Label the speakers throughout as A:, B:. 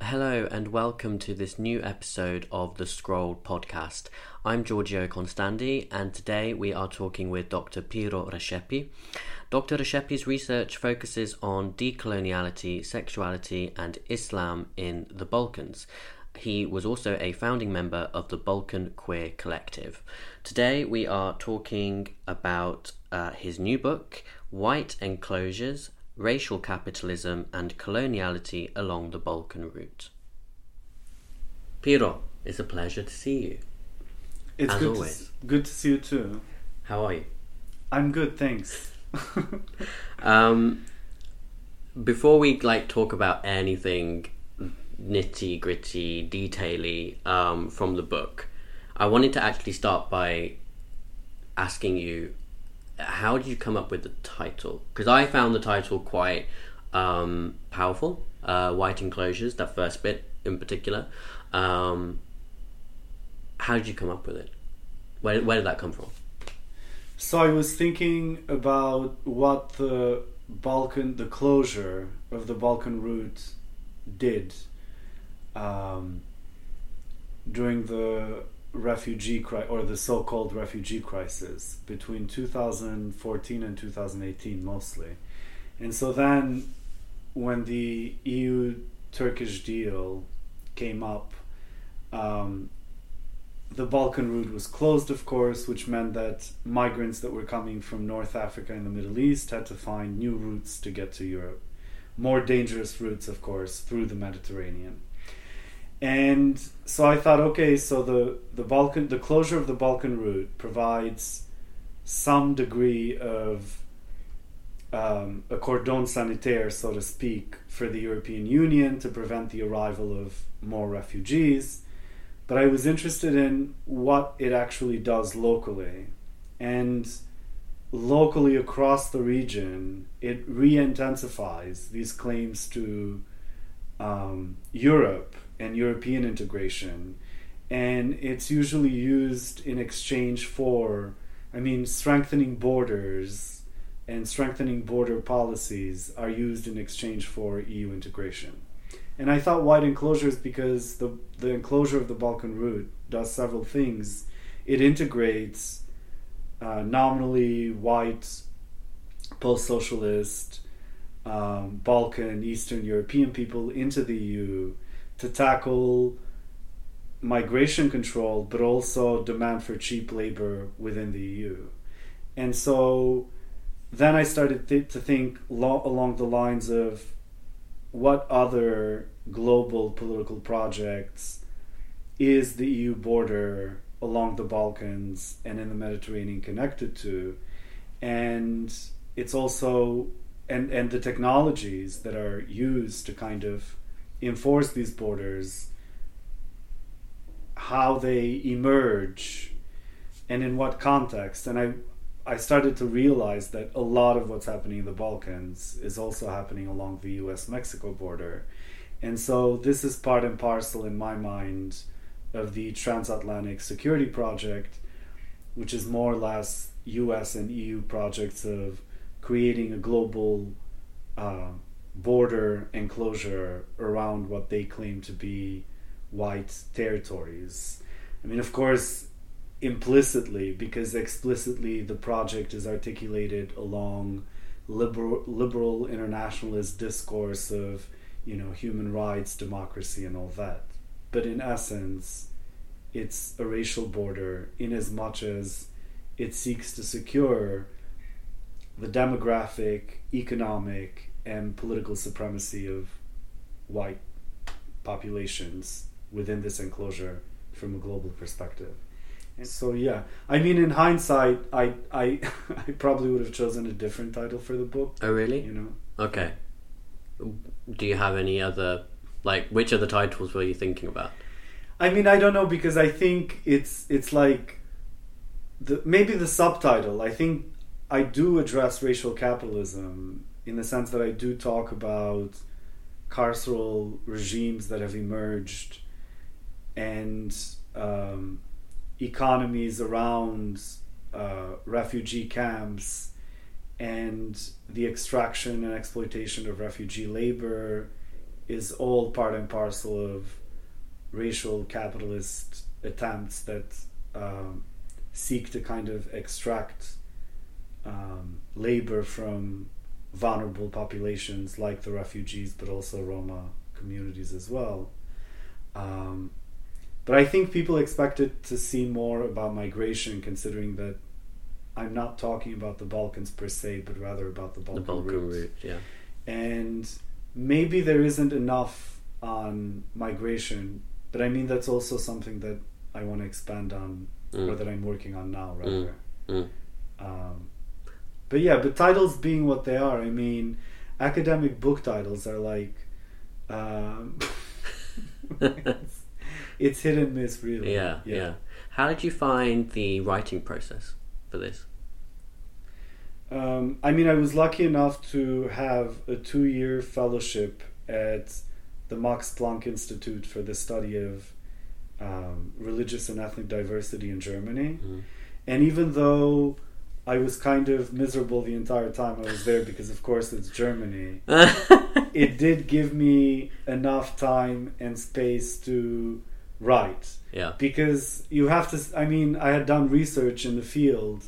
A: Hello and welcome to this new episode of the Scroll podcast. I'm Giorgio Constandi and today we are talking with Dr. Piro Rexhepi. Dr. Rexhepi's research focuses on decoloniality, sexuality, and Islam in the Balkans. He was also a founding member of the Balkan Queer Collective. Today we are talking about uh, his new book, White Enclosures Racial Capitalism and Coloniality Along the Balkan Route. Piro, it's a pleasure to see you.
B: It's
A: As
B: good
A: always.
B: To, good to see you too.
A: How are you?
B: I'm good, thanks.
A: Um, before we like talk about anything nitty gritty, detaily um, from the book, I wanted to actually start by asking you, how did you come up with the title? Because I found the title quite um, powerful. Uh, White enclosures, that first bit in particular. Um, how did you come up with it? Where, where did that come from?
B: so I was thinking about what the Balkan, the closure of the Balkan route did um, during the refugee cri- or the so-called refugee crisis between 2014 and 2018 mostly. And so then when the EU Turkish deal came up um, the Balkan route was closed, of course, which meant that migrants that were coming from North Africa and the Middle East had to find new routes to get to Europe. More dangerous routes, of course, through the Mediterranean. And so I thought, okay, so the, the Balkan the closure of the Balkan route provides some degree of um, a cordon sanitaire, so to speak, for the European Union to prevent the arrival of more refugees but I was interested in what it actually does locally. And locally across the region, it re intensifies these claims to um, Europe and European integration. And it's usually used in exchange for, I mean, strengthening borders and strengthening border policies are used in exchange for EU integration. And I thought white enclosures because the the enclosure of the Balkan route does several things. It integrates uh, nominally white, post-socialist, um, Balkan, Eastern European people into the EU to tackle migration control, but also demand for cheap labor within the EU. And so then I started th- to think lo- along the lines of what other global political projects is the EU border along the Balkans and in the Mediterranean connected to and it's also and and the technologies that are used to kind of enforce these borders how they emerge and in what context and I I started to realize that a lot of what's happening in the Balkans is also happening along the US Mexico border. And so this is part and parcel in my mind of the transatlantic security project, which is more or less US and EU projects of creating a global uh, border enclosure around what they claim to be white territories. I mean, of course, implicitly because explicitly the project is articulated along liberal liberal internationalist discourse of you know human rights democracy and all that but in essence it's a racial border in as much as it seeks to secure the demographic economic and political supremacy of white populations within this enclosure from a global perspective and so yeah, I mean, in hindsight, I I I probably would have chosen a different title for the book.
A: Oh, really?
B: You know,
A: Okay. Do you have any other like which other titles were you thinking about?
B: I mean, I don't know because I think it's it's like the maybe the subtitle. I think I do address racial capitalism in the sense that I do talk about carceral regimes that have emerged and um, economies around uh, refugee camps and the extraction and exploitation of refugee labor is all part and parcel of racial capitalist attempts that um, seek to kind of extract um, labor from vulnerable populations like the refugees, but also Roma communities as well. Um, but I think people expected to see more about migration, considering that I'm not talking about the Balkans per se, but rather about the Balkan,
A: the Balkan
B: route.
A: route. Yeah.
B: And maybe there isn't enough on migration, but I mean that's also something that I want to expand on,
A: Mm.
B: or that I'm working on now, rather.
A: Mm.
B: Um, but yeah, but titles being what they are, I mean, academic book titles are like, um, it's, it's hit and miss, really.
A: Yeah, yeah. How did you find the writing process for this?
B: Um, I mean, I was lucky enough to have a two year fellowship at the Max Planck Institute for the study of um, religious and ethnic diversity in Germany.
A: Mm.
B: And even though I was kind of miserable the entire time I was there because, of course, it's Germany, it did give me enough time and space to write
A: yeah.
B: because you have to i mean i had done research in the field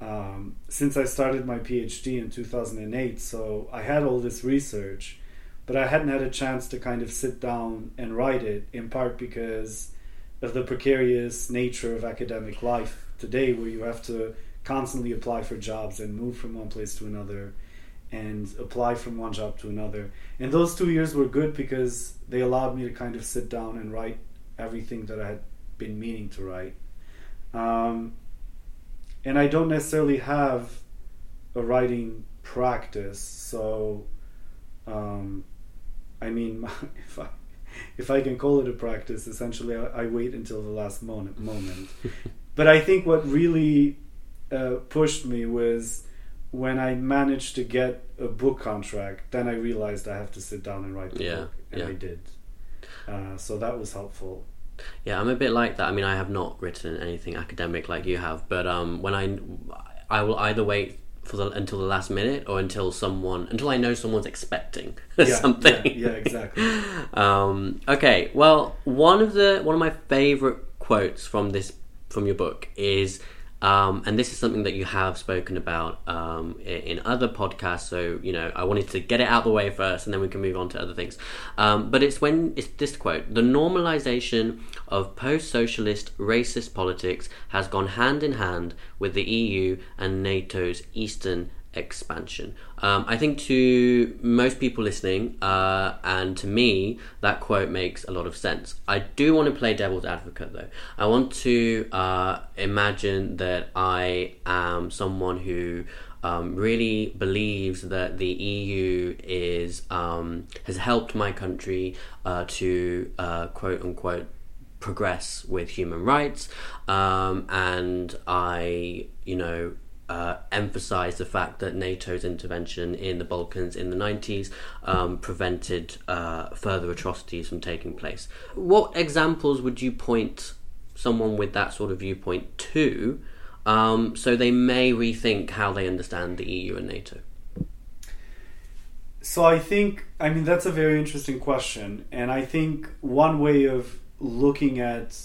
B: um, since i started my phd in 2008 so i had all this research but i hadn't had a chance to kind of sit down and write it in part because of the precarious nature of academic life today where you have to constantly apply for jobs and move from one place to another and apply from one job to another and those two years were good because they allowed me to kind of sit down and write everything that I had been meaning to write. Um, and I don't necessarily have a writing practice, so um, I mean, if I if I can call it a practice, essentially I, I wait until the last moment. moment. but I think what really uh, pushed me was when I managed to get a book contract. Then I realized I have to sit down and write the
A: Yeah,
B: book, and
A: yeah.
B: I did. Uh, so that was helpful.
A: Yeah, I'm a bit like that. I mean, I have not written anything academic like you have, but um, when I, I will either wait for the until the last minute or until someone until I know someone's expecting
B: Yeah,
A: something.
B: Yeah, yeah, exactly.
A: um, okay, well, one of the one of my favorite quotes from this from your book is, um, and this is something that you have spoken about um, in other podcasts. So you know, I wanted to get it out the way first, and then we can move on to other things. Um, but it's when it's this quote: "The normalization of post-socialist racist politics has gone hand in hand with the EU and NATO's eastern." Expansion. Um, I think to most people listening, uh, and to me, that quote makes a lot of sense. I do want to play devil's advocate though. I want to uh, imagine that I am someone who um, really believes that the EU is um, has helped my country uh, to uh, quote unquote progress with human rights, um, and I, you know, uh, emphasize the fact that NATO's intervention in the Balkans in the 90s um, prevented uh, further atrocities from taking place. What examples would you point someone with that sort of viewpoint to um, so they may rethink how they understand the EU and NATO?
B: So I think, I mean, that's a very interesting question, and I think one way of looking at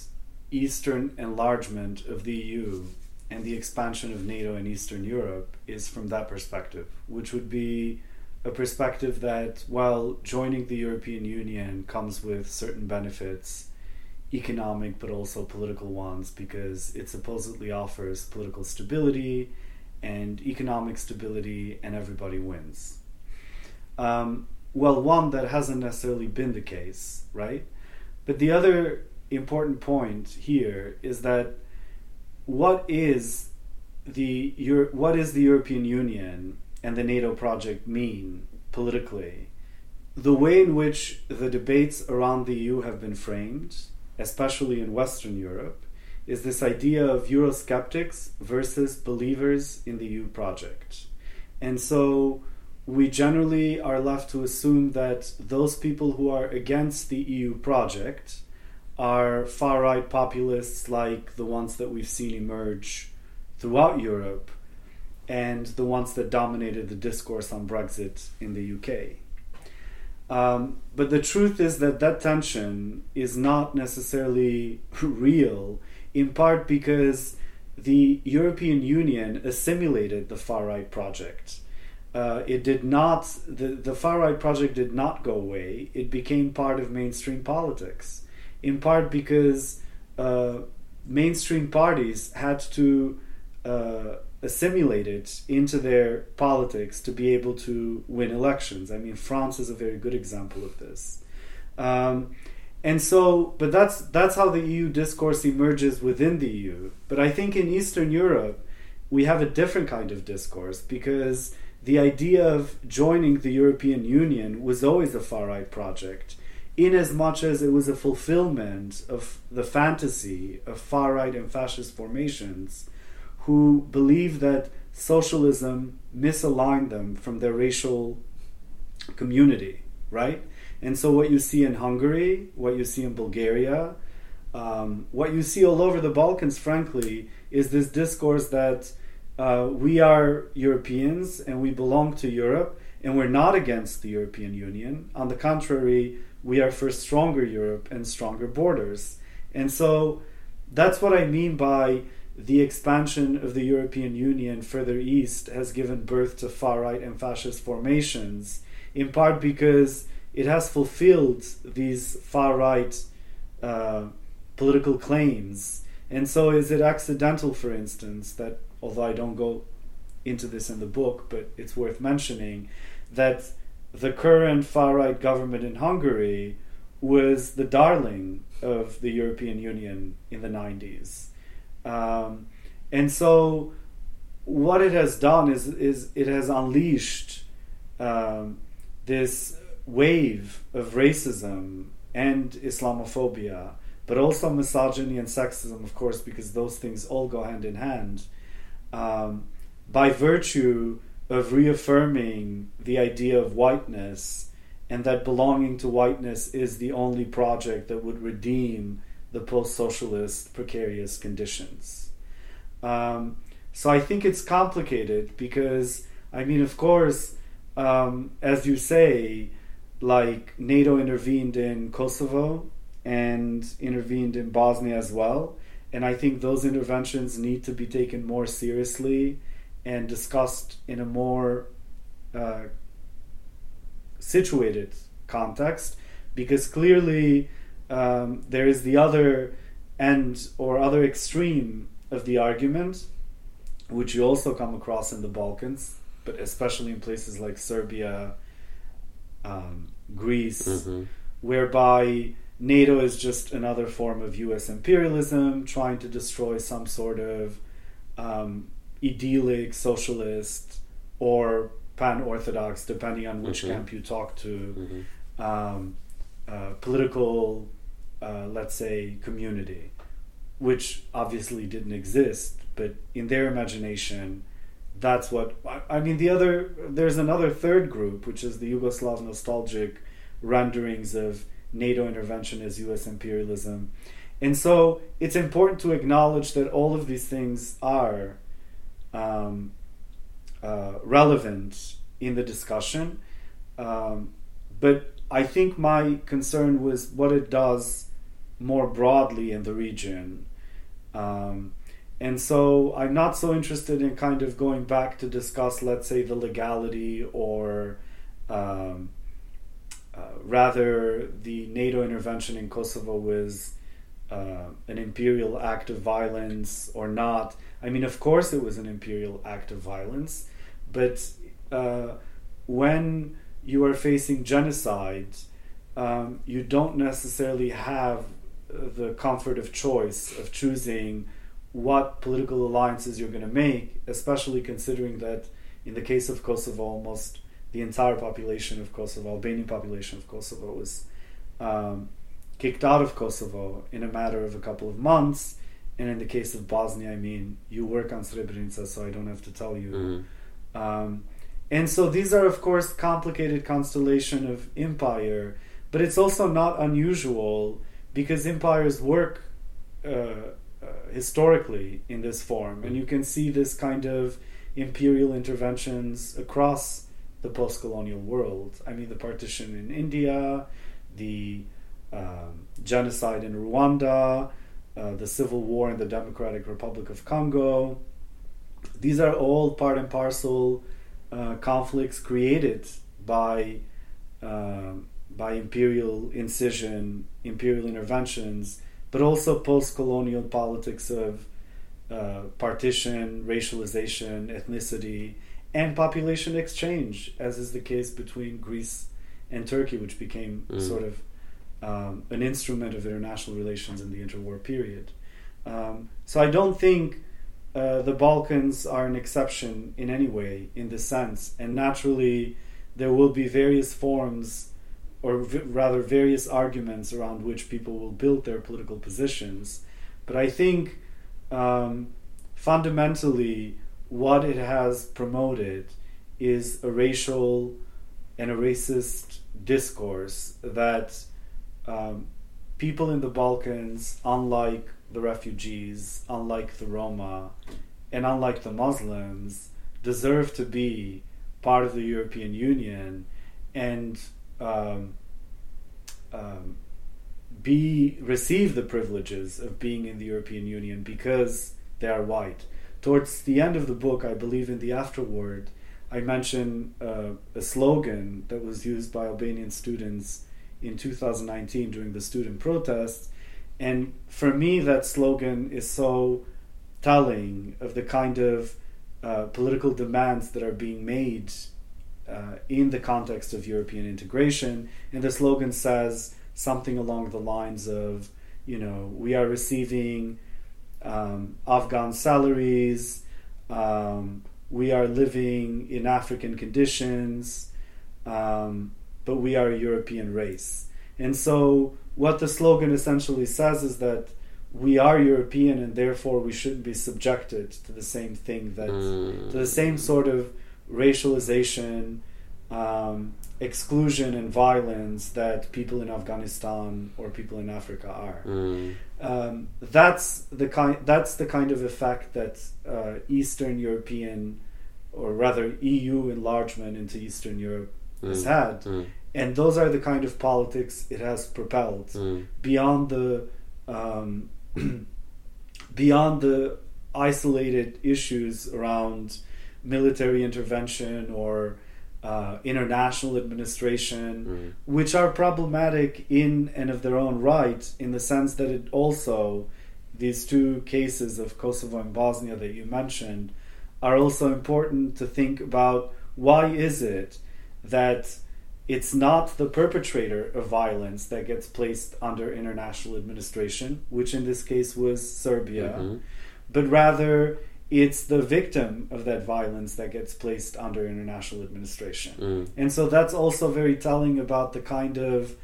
B: Eastern enlargement of the EU and the expansion of NATO in Eastern Europe is from that perspective, which would be a perspective that while joining the European Union comes with certain benefits, economic but also political ones, because it supposedly offers political stability and economic stability, and everybody wins. Um, well, one that hasn't necessarily been the case, right? But the other important point here is that what is the Euro- what is the European Union and the NATO project mean politically? The way in which the debates around the EU have been framed, especially in Western Europe, is this idea of Eurosceptics versus believers in the EU project. And so we generally are left to assume that those people who are against the EU project are far right populists like the ones that we've seen emerge throughout Europe and the ones that dominated the discourse on Brexit in the UK. Um, but the truth is that that tension is not necessarily real, in part because the European Union assimilated the far right project. Uh, it did not, the, the far right project did not go away. It became part of mainstream politics, in part because uh, mainstream parties had to uh, assimilate it into their politics to be able to win elections. I mean, France is a very good example of this. Um, and so, but that's that's how the EU discourse emerges within the EU. But I think in Eastern Europe, we have a different kind of discourse because the idea of joining the European Union was always a far right project, in as much as it was a fulfillment of the fantasy of far right and fascist formations who believed that socialism misaligned them from their racial community, right? And so, what you see in Hungary, what you see in Bulgaria, um, what you see all over the Balkans, frankly, is this discourse that uh, we are Europeans and we belong to Europe and we're not against the European Union. On the contrary, we are for stronger Europe and stronger borders. And so that's what I mean by the expansion of the European Union further east has given birth to far right and fascist formations, in part because it has fulfilled these far right uh, political claims. And so, is it accidental, for instance, that although I don't go into this in the book, but it's worth mentioning that the current far right government in Hungary was the darling of the European Union in the 90s. Um, and so, what it has done is, is it has unleashed um, this wave of racism and Islamophobia, but also misogyny and sexism, of course, because those things all go hand in hand um, by virtue of reaffirming the idea of whiteness and that belonging to whiteness is the only project that would redeem the post socialist precarious conditions. Um, so I think it's complicated because, I mean, of course, um, as you say, like NATO intervened in Kosovo and intervened in Bosnia as well. And I think those interventions need to be taken more seriously and discussed in a more uh, situated context because clearly um, there is the other end or other extreme of the argument, which you also come across in the Balkans, but especially in places like Serbia, um, Greece, mm-hmm. whereby NATO is just another form of US imperialism, trying to destroy some sort of um, idyllic socialist or pan orthodox, depending on which mm-hmm. camp you talk to, mm-hmm. um, uh, political, uh, let's say, community, which obviously didn't exist, but in their imagination, that's what I, I mean. The other, there's another third group, which is the Yugoslav nostalgic renderings of NATO intervention as US imperialism. And so it's important to acknowledge that all of these things are um, uh, relevant in the discussion. Um, but I think my concern was what it does more broadly in the region. Um, and so I'm not so interested in kind of going back to discuss, let's say, the legality or um, uh, rather, the NATO intervention in Kosovo was uh, an imperial act of violence or not. I mean, of course, it was an imperial act of violence, but uh, when you are facing genocide, um, you don't necessarily have the comfort of choice of choosing what political alliances you're going to make, especially considering that in the case of Kosovo, almost the entire population of Kosovo, Albanian population of Kosovo, was um, kicked out of Kosovo in a matter of a couple of months. And in the case of Bosnia, I mean, you work on Srebrenica, so I don't have to tell you. Mm-hmm. Um, and so these are, of course, complicated constellation of empire, but it's also not unusual because empires work uh, uh, historically in this form, and you can see this kind of imperial interventions across the post-colonial world. I mean, the partition in India, the um, genocide in Rwanda, uh, the civil war in the Democratic Republic of Congo. These are all part and parcel uh, conflicts created by uh, by imperial incision, imperial interventions, but also post-colonial politics of uh, partition, racialization, ethnicity, and population exchange, as is the case between Greece and Turkey, which became mm. sort of um, an instrument of international relations in the interwar period. Um, so I don't think uh, the Balkans are an exception in any way in this sense, and naturally there will be various forms, or v- rather various arguments around which people will build their political positions. But I think um, fundamentally what it has promoted is a racial and a racist discourse that um, people in the Balkans, unlike the refugees, unlike the Roma, and unlike the Muslims, deserve to be part of the European Union and um, um, be receive the privileges of being in the European Union because they are white. Towards the end of the book, I believe in the afterword, I mention uh, a slogan that was used by Albanian students in 2019 during the student protests. And for me, that slogan is so telling of the kind of uh, political demands that are being made uh, in the context of European integration. And the slogan says something along the lines of, you know, we are receiving um, Afghan salaries. Um, we are living in African conditions, um, but we are a European race. And so, what the slogan essentially says is that we are European and therefore we shouldn't be subjected to the same thing that, mm. to the same sort of racialization, um, exclusion, and violence that people in Afghanistan or people in Africa are. Mm um, that's the kind that's the kind of effect that uh, Eastern European, or rather EU enlargement into Eastern Europe mm. has had, mm. And those are the kind of politics it has propelled mm. beyond the um, beyond the isolated issues around military intervention or uh, international administration, mm. which are problematic in and of their own right, in the sense that it also, these two cases of Kosovo and Bosnia that you mentioned, are also important to think about why is it that it's not the perpetrator of violence that gets placed under international administration, which in this case was Serbia, mm-hmm. but rather it's the victim of that violence that gets placed under international administration. Mm. And so that's also very telling about the kind of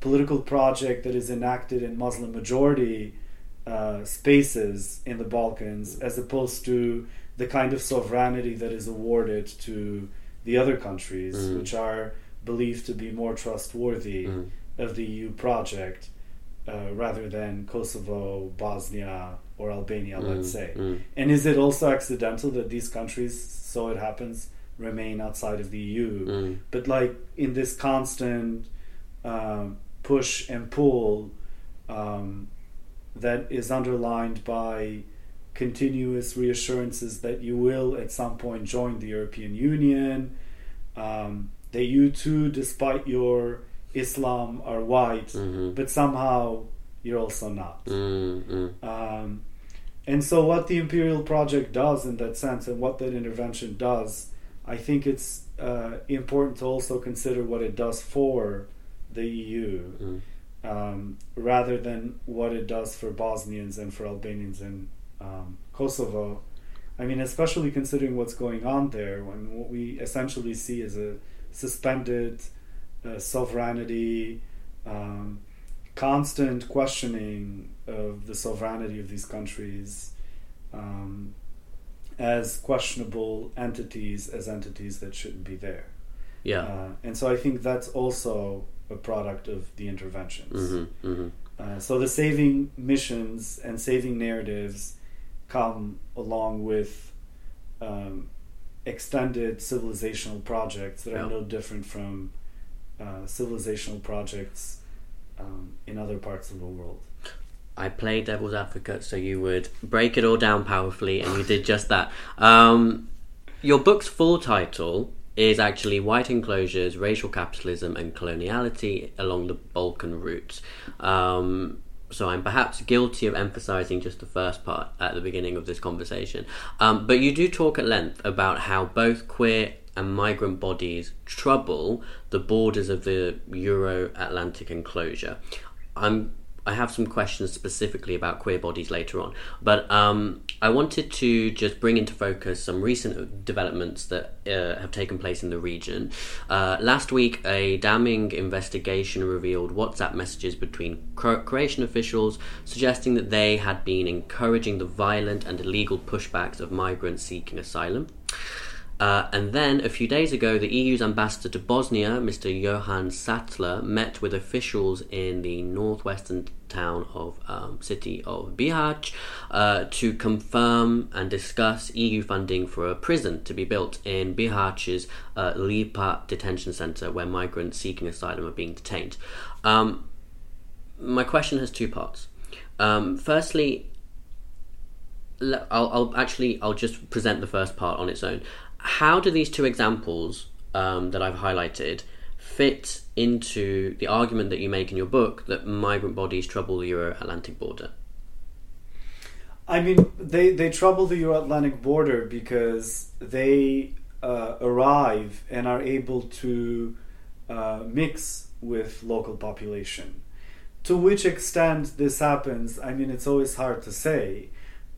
B: political project that is enacted in Muslim majority uh, spaces in the Balkans, as opposed to the kind of sovereignty that is awarded to the other countries, mm. which are believed to be more trustworthy mm. of the EU project uh, rather than Kosovo, Bosnia, or Albania, mm, let's say. Mm. And is it also accidental that these countries, so it happens, remain outside of the EU? But like in this constant um, push and pull um, that is underlined by continuous reassurances that you will at some point join the European Union, um, that you too, despite your Islam are white, mm-hmm. but somehow you're also not. Mm-hmm. Um, and so, what the Imperial Project does in that sense, and what that intervention does, I think it's uh, important to also consider what it does for the EU, mm. um, rather than what it does for Bosnians and for Albanians in um, Kosovo. I mean, especially considering what's going on there, when what we essentially see is a suspended uh, sovereignty, um, constant questioning of the sovereignty of these countries um, as questionable entities, as entities that shouldn't be there.
A: Yeah. Uh,
B: and so I think that's also a product of the interventions. Mm-hmm, mm-hmm. Uh, so the saving missions and saving narratives come along with um, extended civilizational projects that
A: Yeah.
B: are no different from uh, civilizational projects um, in other parts of the world.
A: I played devil's advocate so you would break it all down powerfully, and you did just that. Um, your book's full title is actually White Enclosures, Racial Capitalism and Coloniality Along the Balkan Route. Um, so I'm perhaps guilty of emphasizing just the first part at the beginning of this conversation. Um, but you do talk at length about how both queer and migrant bodies trouble the borders of the Euro Atlantic enclosure. I'm I have some questions specifically about queer bodies later on, but um, I wanted to just bring into focus some recent developments that uh, have taken place in the region. Uh, last week, a damning investigation revealed WhatsApp messages between Croatian officials suggesting that they had been encouraging the violent and illegal pushbacks of migrants seeking asylum. Uh, and then a few days ago, the EU's ambassador to Bosnia, Mr. Johann Sattler, met with officials in the northwestern town of um, city of Bihać uh, to confirm and discuss EU funding for a prison to be built in Bihac's uh, Lipa detention center, where migrants seeking asylum are being detained. Um, my question has two parts. Um, firstly, I'll, I'll actually I'll just present the first part on its own. How do these two examples um, that I've highlighted fit into the argument that you make in your book that migrant bodies trouble the Euro-Atlantic border?
B: I mean, they, they trouble the Euro Atlantic border because they uh, arrive and are able to uh, mix with local population. To which extent this happens, I mean, it's always hard to say.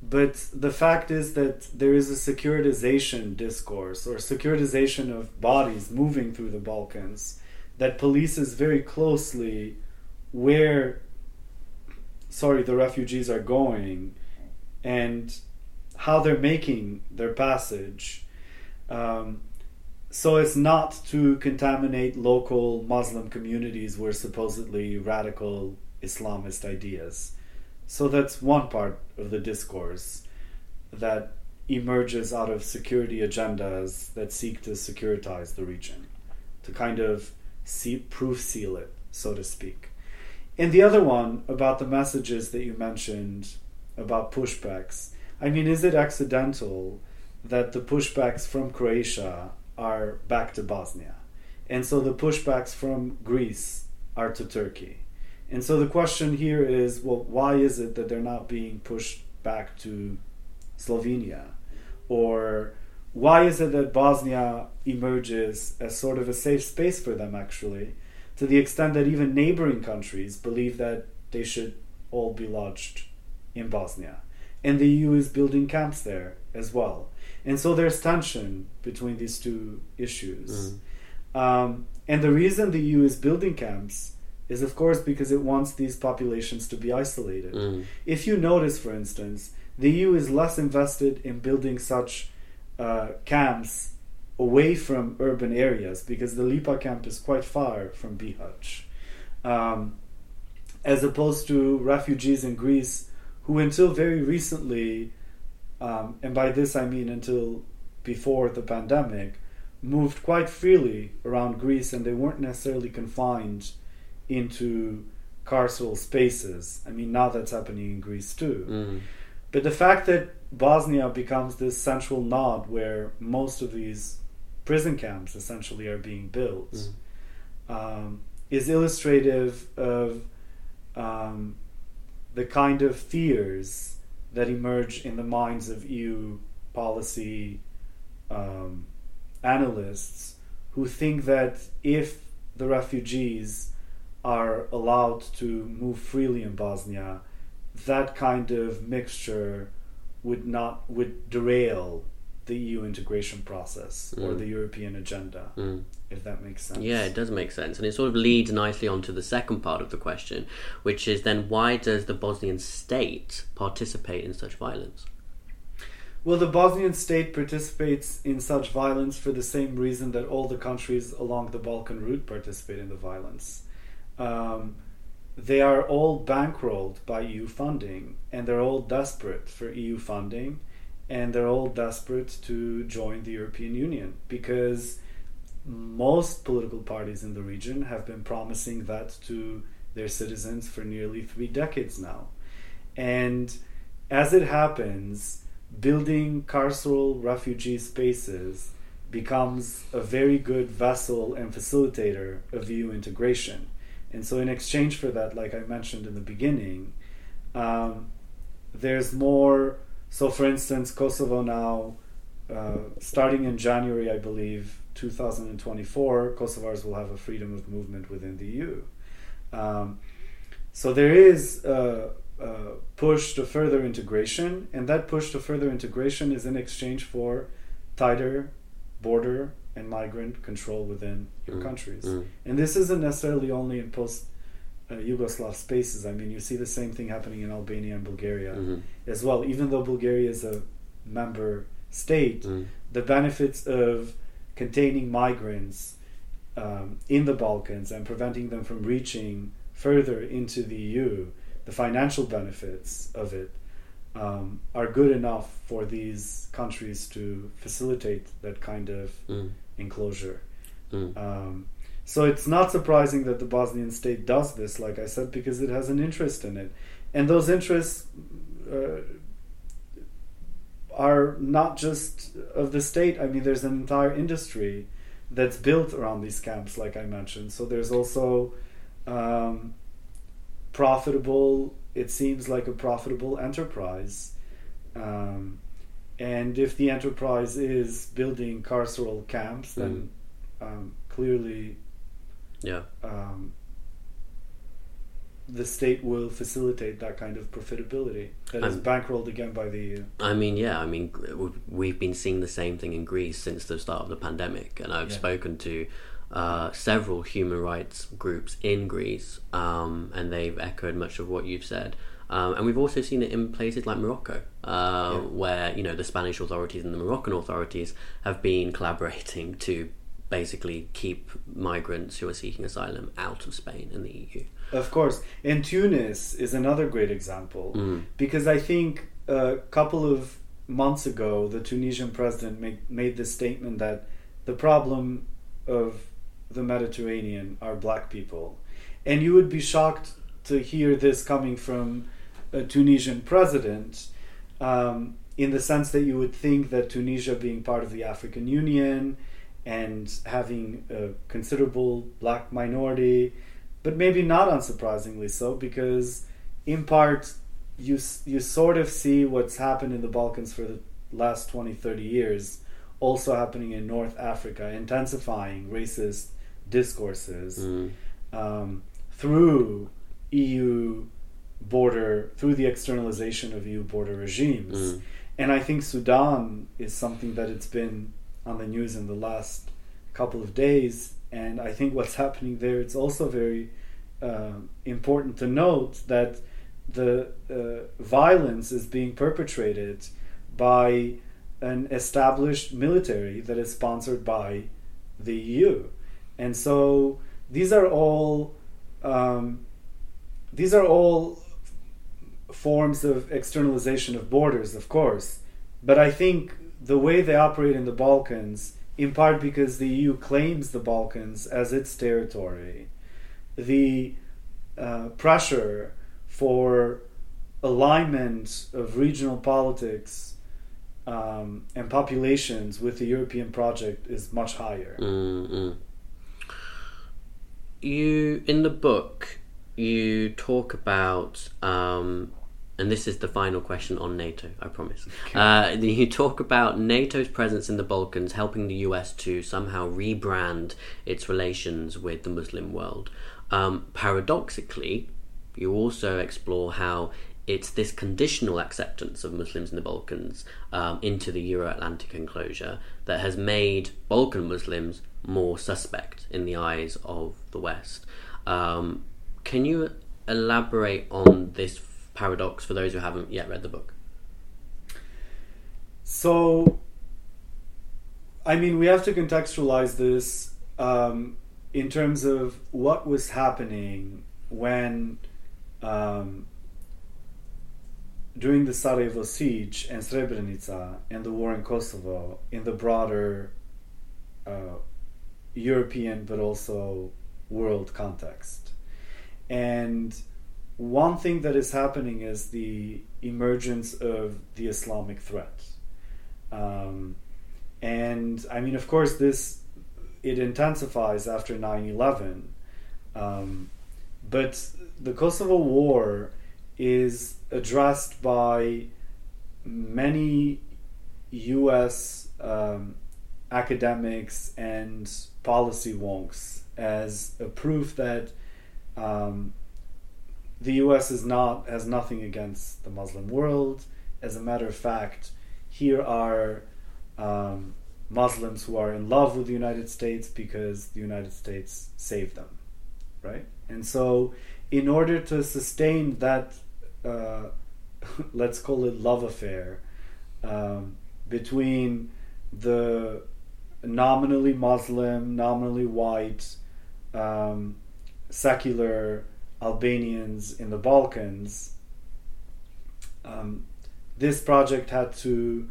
B: But the fact is that there is a securitization discourse or securitization of bodies moving through the Balkans that polices very closely where, sorry, the refugees are going and how they're making their passage. Um, so as not to contaminate local Muslim communities with supposedly radical Islamist ideas. So that's one part of the discourse that emerges out of security agendas that seek to securitize the region, to kind of see, proof seal it, so to speak. And the other one about the messages that you mentioned about pushbacks. I mean, is it accidental that the pushbacks from Croatia are back to Bosnia? And so the pushbacks from Greece are to Turkey. And so the question here is well, why is it that they're not being pushed back to Slovenia? Or why is it that Bosnia emerges as sort of a safe space for them, actually, to the extent that even neighboring countries believe that they should all be lodged in Bosnia? And the EU is building camps there as well. And so there's tension between these two issues. Um, and the reason the EU is building camps is, of course, because it wants these populations to be isolated.
A: Mm.
B: If you notice, for instance, the EU is less invested in building such uh, camps away from urban areas because the Lipa camp is quite far from Bihać. Um, as opposed to refugees in Greece who, until very recently, um, and by this I mean until before the pandemic, moved quite freely around Greece and they weren't necessarily confined into carceral spaces. I mean, now that's happening in Greece too.
A: Mm.
B: But the fact that Bosnia becomes this central node where most of these prison camps essentially are being built
A: Mm.
B: um, is illustrative of um, the kind of fears that emerge in the minds of EU policy um, analysts who think that if the refugees are allowed to move freely in Bosnia, that kind of mixture would not would derail the EU integration process or
A: Mm.
B: the European agenda,
A: Mm.
B: if that makes sense.
A: Yeah, it does make sense. And it sort of leads nicely on to the second part of the question, which is then why does the Bosnian state participate in such violence?
B: Well, the Bosnian state participates in such violence for the same reason that all the countries along the Balkan route participate in the violence. Um, they are all bankrolled by EU funding, and they're all desperate for EU funding, and they're all desperate to join the European Union because most political parties in the region have been promising that to their citizens for nearly three decades now. And as it happens, building carceral refugee spaces becomes a very good vessel and facilitator of EU integration. And so, in exchange for that, like I mentioned in the beginning, um, there's more. So, for instance, Kosovo now, uh, starting in January, I believe, 2024, Kosovars will have a freedom of movement within the EU. Um, so, there is a, a push to further integration, and that push to further integration is in exchange for tighter border and migrant control within your
A: Mm.
B: countries.
A: Mm.
B: And this isn't necessarily only in post uh, Yugoslav spaces. I mean, you see the same thing happening in Albania and Bulgaria
A: Mhm.
B: as well. Even though Bulgaria is a member state,
A: Mm.
B: the benefits of containing migrants um, in the Balkans and preventing them from reaching further into the EU, the financial benefits of it um, are good enough for these countries to facilitate that kind of
A: Mm.
B: Enclosure.
A: Mm.
B: Um, so it's not surprising that the Bosnian state does this, like I said, because it has an interest in it. And those interests uh, are not just of the state. I mean, there's an entire industry that's built around these camps, like I mentioned. So there's also um, profitable, it seems like a profitable enterprise. Um, and if the enterprise is building carceral camps, then um, clearly
A: Yeah.
B: um, the state will facilitate that kind of profitability that is bankrolled again by the EU.
A: I mean, yeah, I mean, we've- we've been seeing the same thing in Greece since the start of the pandemic, and I've
B: Yeah.
A: spoken to uh, several human rights groups in Greece, um, and they've echoed much of what you've said. Um, and we've also seen it in places like Morocco, uh,
B: Yeah.
A: where you know the Spanish authorities and the Moroccan authorities have been collaborating to basically keep migrants who are seeking asylum out of Spain and the EU.
B: Of course. And Tunis is another great example
A: Mm.
B: because I think a couple of months ago, the Tunisian president made, made this statement that the problem of the Mediterranean are black people. And you would be shocked to hear this coming from a Tunisian president um, in the sense that you would think that Tunisia, being part of the African Union and having a considerable black minority, but maybe not unsurprisingly so, because in part you you sort of see what's happened in the Balkans for the last 20 30 years also happening in North Africa intensifying racist discourses
A: Mm.
B: um, through EU border through the externalization of EU border regimes
A: Mm.
B: and I think Sudan is something that it's been on the news in the last couple of days. And I think what's happening there, it's also very uh, important to note that the uh, violence is being perpetrated by an established military that is sponsored by the EU. And so these are all um, these are all forms of externalization of borders, of course. But I think the way they operate in the Balkans, in part because the EU claims the Balkans as its territory, the uh, pressure for alignment of regional politics um, and populations with the European project is much higher.
A: Mm-mm. You in the book you talk about um, and this is the final question on NATO, I promise. Uh, you talk about NATO's presence in the Balkans helping the US to somehow rebrand its relations with the Muslim world. Um, paradoxically, you also explore how it's this conditional acceptance of Muslims in the Balkans um, into the Euro Atlantic enclosure that has made Balkan Muslims more suspect in the eyes of the West. Um, can you elaborate on this paradox for those who haven't yet read the book?
B: So, I mean, we have to contextualize this um, in terms of what was happening when um, during the Sarajevo siege and Srebrenica and the war in Kosovo, in the broader uh, European but also world context. And one thing that is happening is the emergence of the Islamic threat. Um, and I mean, of course, this it intensifies after 9 11. Um, but the Kosovo War is addressed by many US um, academics and policy wonks as a proof that um, the US is not has nothing against the Muslim world. As a matter of fact, here are um, Muslims who are in love with the United States because the United States saved them, right? And so, in order to sustain that, uh, let's call it love affair um, between the nominally Muslim, nominally white, um, secular Albanians in the Balkans, um, this project had to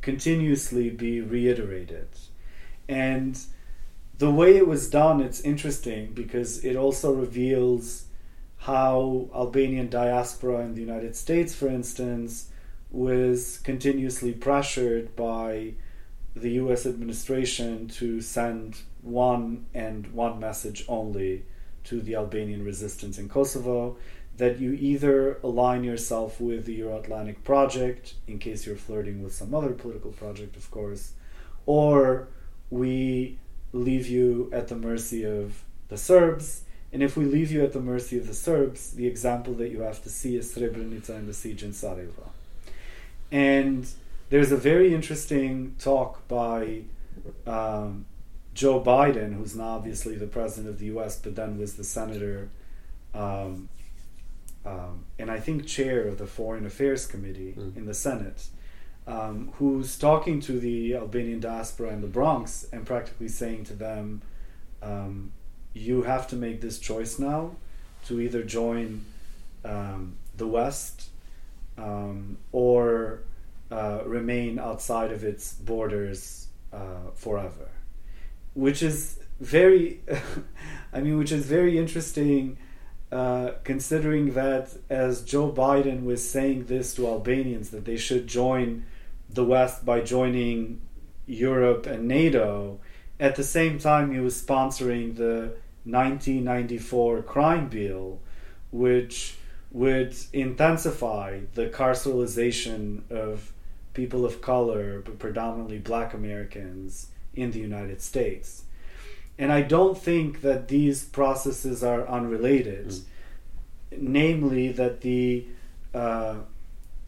B: continuously be reiterated. And the way it was done, it's interesting because it also reveals how Albanian diaspora in the United States, for instance, was continuously pressured by the US administration to send one and one message only to the Albanian resistance in Kosovo that you either align yourself with the Euro Atlantic project, in case you're flirting with some other political project, of course, or we leave you at the mercy of the Serbs. And if we leave you at the mercy of the Serbs, the example that you have to see is Srebrenica and the siege in Sarajevo. And there's a very interesting talk by um, Joe Biden, who's now obviously the president of the US, but then was the senator um, um, and I think chair of the Foreign Affairs Committee mm. in the Senate, um, who's talking to the Albanian diaspora in the Bronx and practically saying to them, um, you have to make this choice now to either join um, the West um, or uh, remain outside of its borders uh, forever, which is very, I mean, which is very interesting uh, considering that as Joe Biden was saying this to Albanians that they should join the West by joining Europe and NATO, at the same time he was sponsoring the 1994 crime bill, which would intensify the carceralization of people of color, but predominantly black Americans in the United States. And I don't think that these processes are unrelated. Mm. Namely, that the uh,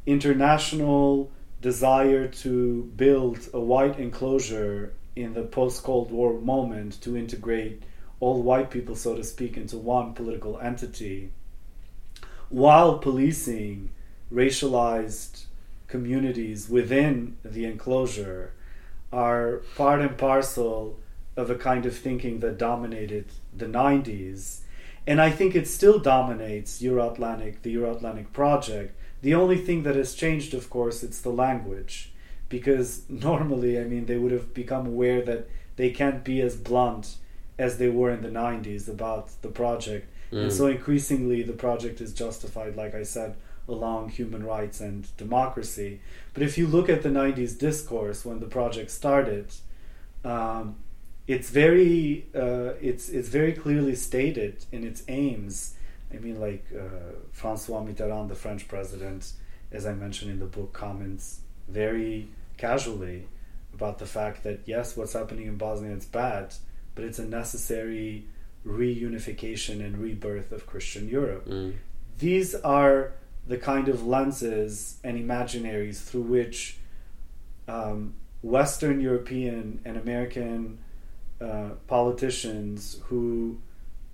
B: international desire to build a white enclosure in the post Cold War moment to integrate all white people, so to speak, into one political entity, while policing racialized communities within the enclosure, are part and parcel of a kind of thinking that dominated the 90s. And I think it still dominates Euro Atlantic, the Euro Atlantic project. The only thing that has changed, of course, it's the language. Because normally, I mean, they would have become aware that they can't be as blunt as they were in the 90s about the project. Mm. And so increasingly, the project is justified, like I said, along human rights and democracy. But if you look at the 90s discourse when the project started, um, it's very uh, it's it's very clearly stated in its aims. I mean, like uh, Francois Mitterrand, the French president, as I mentioned in the book, comments very casually about the fact that yes, what's happening in Bosnia is bad, but it's a necessary reunification and rebirth of Christian Europe. Mm. These are the kind of lenses and imaginaries through which um, Western European and American uh, politicians who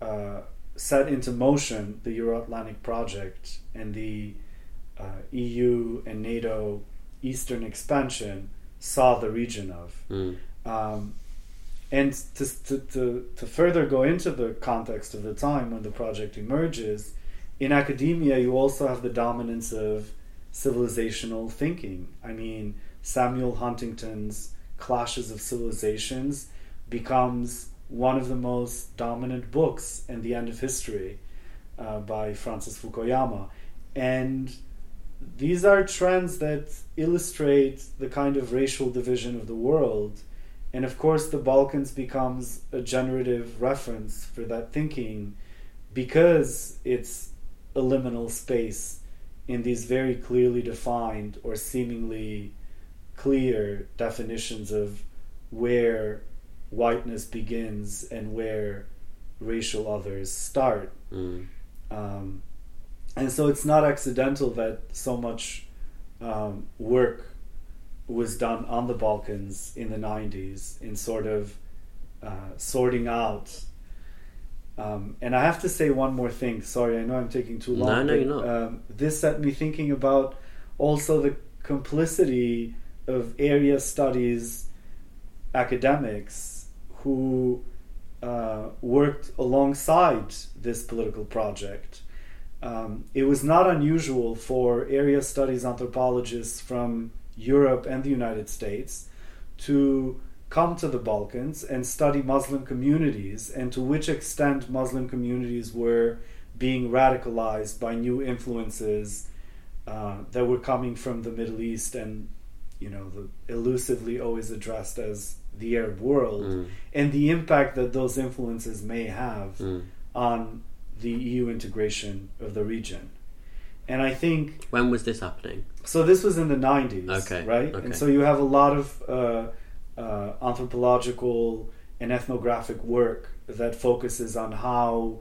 B: uh, set into motion the Euro Atlantic project and the uh, EU and NATO Eastern expansion saw the region of. Mm. Um, and to, to, to, to further go into the context of the time when the project emerges, in academia, you also have the dominance of civilizational thinking. I mean, Samuel Huntington's Clashes of Civilizations becomes one of the most dominant books in the end of history uh, by Francis Fukuyama. And these are trends that illustrate the kind of racial division of the world. And of course, the Balkans becomes a generative reference for that thinking because it's a liminal space in these very clearly defined or seemingly clear definitions of where whiteness begins and where racial others start.
A: Mm.
B: Um, and so it's not accidental that so much um, work was done on the Balkans in the 90s in sort of uh, sorting out. Um, and I have to say one more thing. Sorry, I know I'm taking too long.
A: No, no, you're not.
B: Um, this set me thinking about also the complicity of area studies academics who uh, worked alongside this political project. Um, it was not unusual for area studies anthropologists from Europe and the United States to come to the Balkans and study Muslim communities and to which extent Muslim communities were being radicalized by new influences uh, that were coming from the Middle East and you know the elusively always addressed as the Arab world
A: Mm.
B: and the impact that those influences may have
A: Mm.
B: on the EU integration of the region. And I think
A: When was this happening?
B: so. This was in the '90s,
A: Okay,
B: right?
A: okay.
B: And so you have a lot of uh, uh, anthropological and ethnographic work that focuses on how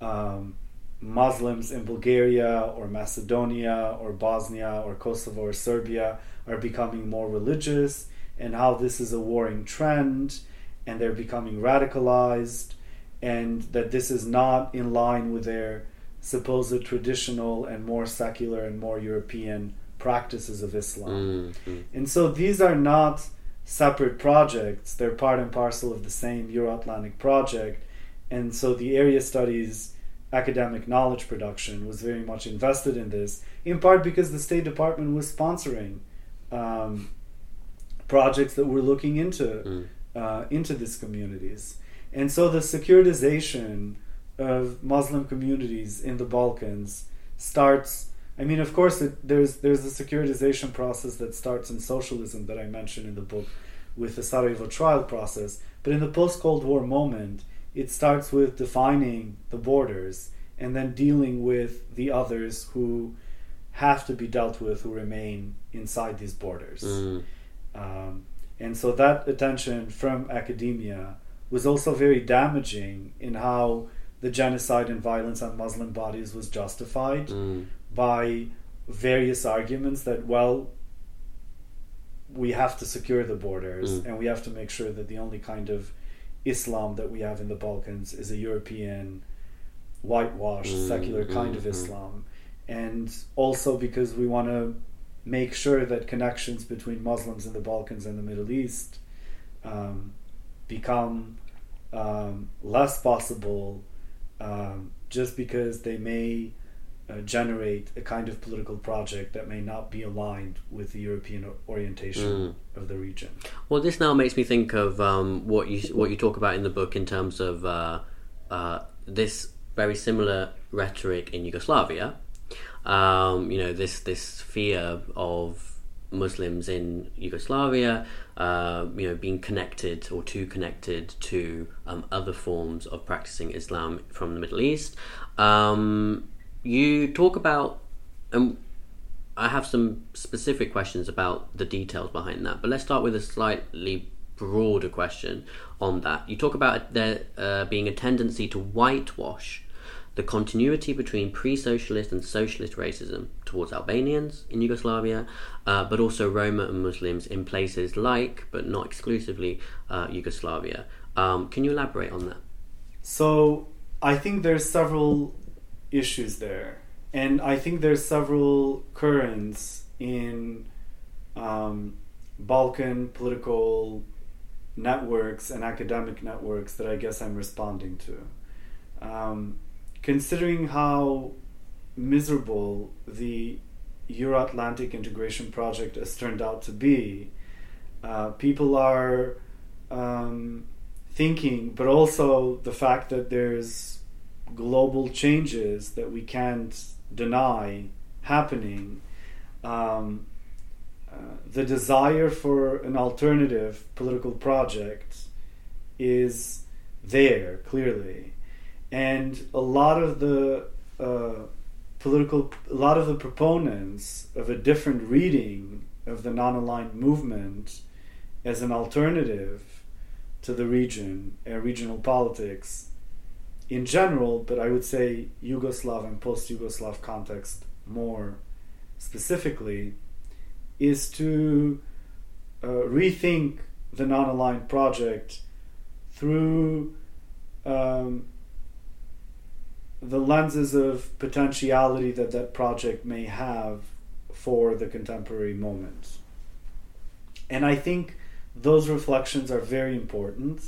B: um, Muslims in Bulgaria or Macedonia or Bosnia or Kosovo or Serbia are becoming more religious, and how this is a warring trend, and they're becoming radicalized, and that this is not in line with their supposed traditional and more secular and more European practices of Islam.
A: Mm, mm.
B: And so these are not separate projects, they're part and parcel of the same Euro Atlantic project. And so the area studies academic knowledge production was very much invested in this, in part because the State Department was sponsoring um, projects that were looking into
A: Mm.
B: uh, into these communities. And so the securitization of Muslim communities in the Balkans starts. I mean, of course, it, there's there's a securitization process that starts in socialism that I mentioned in the book with the Sarajevo trial process. But in the post Cold War moment, it starts with defining the borders and then dealing with the others who have to be dealt with who remain inside these borders.
A: Mm.
B: Um, and so that attention from academia was also very damaging in how the genocide and violence on Muslim bodies was justified
A: Mm.
B: By various arguments that, well, we have to secure the borders
A: Mm.
B: and we have to make sure that the only kind of Islam that we have in the Balkans is a European, whitewashed,
A: Mm,
B: secular kind
A: mm,
B: of
A: mm.
B: Islam. And also because we want to make sure that connections between Muslims in the Balkans and the Middle East um, become um, less possible um, just because they may uh, generate a kind of political project that may not be aligned with the European orientation
A: Mm.
B: of the region.
A: Well, this now makes me think of um, what you what you talk about in the book in terms of uh, uh, this very similar rhetoric in Yugoslavia. Um, you know, this this fear of Muslims in Yugoslavia, uh, you know, being connected or too connected to um, other forms of practicing Islam from the Middle East. Um, you talk about, and I have some specific questions about the details behind that, but let's start with a slightly broader question on that. You talk about there uh, being a tendency to whitewash the continuity between pre socialist and socialist racism towards Albanians in Yugoslavia, uh, but also Roma and Muslims in places like, but not exclusively, uh, Yugoslavia. Um, can you elaborate on that?
B: So I think there's several issues there, and I think there's several currents in um, Balkan political networks and academic networks that I guess I'm responding to. Um, considering how miserable the Euro Atlantic integration project has turned out to be, uh, people are um, thinking, but also the fact that there's global changes that we can't deny happening. Um, uh, the desire for an alternative political project is there clearly, and a lot of the uh, political, a lot of the proponents of a different reading of the non-aligned movement as an alternative to the region and regional politics in general, but I would say Yugoslav and post-Yugoslav context more specifically is to uh, rethink the non-aligned project through um, the lenses of potentiality that that project may have for the contemporary moment. And I think those reflections are very important.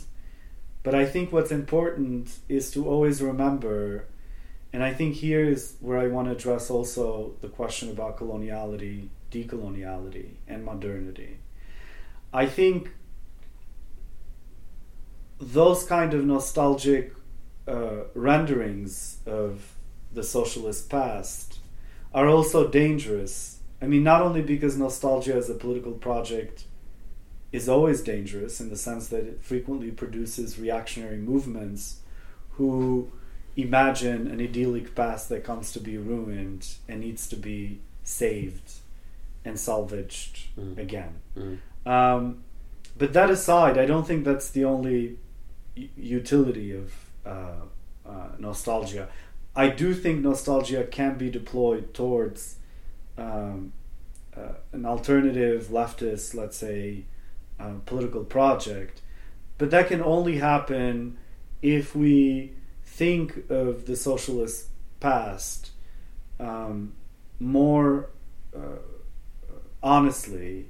B: But I think what's important is to always remember, and I think here is where I want to address also the question about coloniality decoloniality and modernity. I think those kind of nostalgic uh, renderings of the socialist past are also dangerous. I mean, not only because nostalgia as a political project is always dangerous in the sense that it frequently produces reactionary movements who imagine an idyllic past that comes to be ruined and needs to be saved and salvaged mm. again. Mm. Um, but that aside, I don't think that's the only utility of uh, uh, nostalgia. I do think nostalgia can be deployed towards um, uh, an alternative leftist, let's say, uh, political project, but that can only happen if we think of the socialist past um, more uh, honestly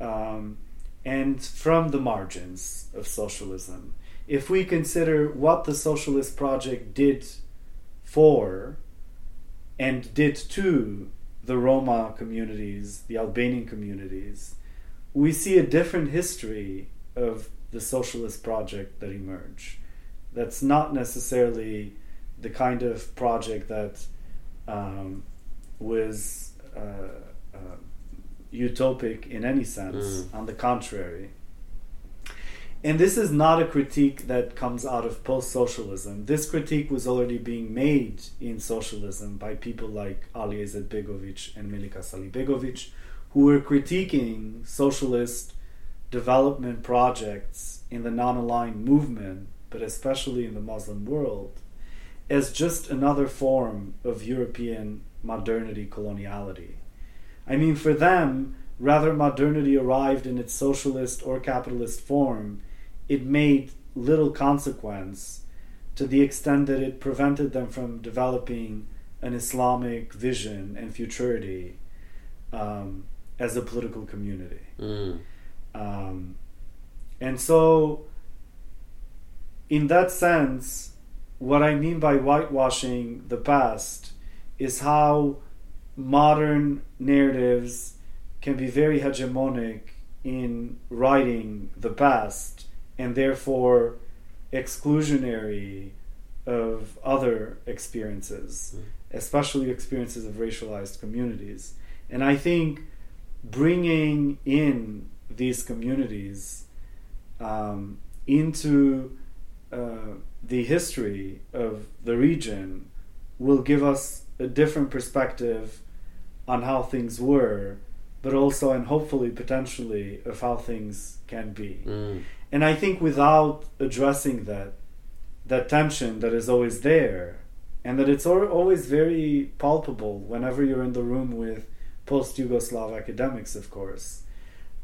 B: um, and from the margins of socialism. If we consider what the socialist project did for and did to the Roma communities, the Albanian communities, we see a different history of the socialist project that emerged. That's not necessarily the kind of project that um, was uh, uh, utopic in any sense. Mm. On the contrary. And this is not a critique that comes out of post socialism. This critique was already being made in socialism by people like Ali Izetbegovic and Melika Salihbegovic, who were critiquing socialist development projects in the non aligned movement, but especially in the Muslim world, as just another form of European modernity coloniality. I mean, for them, rather modernity arrived in its socialist or capitalist form, it made little consequence to the extent that it prevented them from developing an Islamic vision and futurity um, as a political community. Mm. Um, and so, in that sense, what I mean by whitewashing the past is how modern narratives can be very hegemonic in writing the past and therefore exclusionary of other experiences, mm. especially experiences of racialized communities. And I think bringing in these communities um, into uh, the history of the region will give us a different perspective on how things were, but also and hopefully potentially of how things can be. Mm. And I think without addressing that, that tension that is always there, and that it's always very palpable whenever you're in the room with post Yugoslav academics, of course.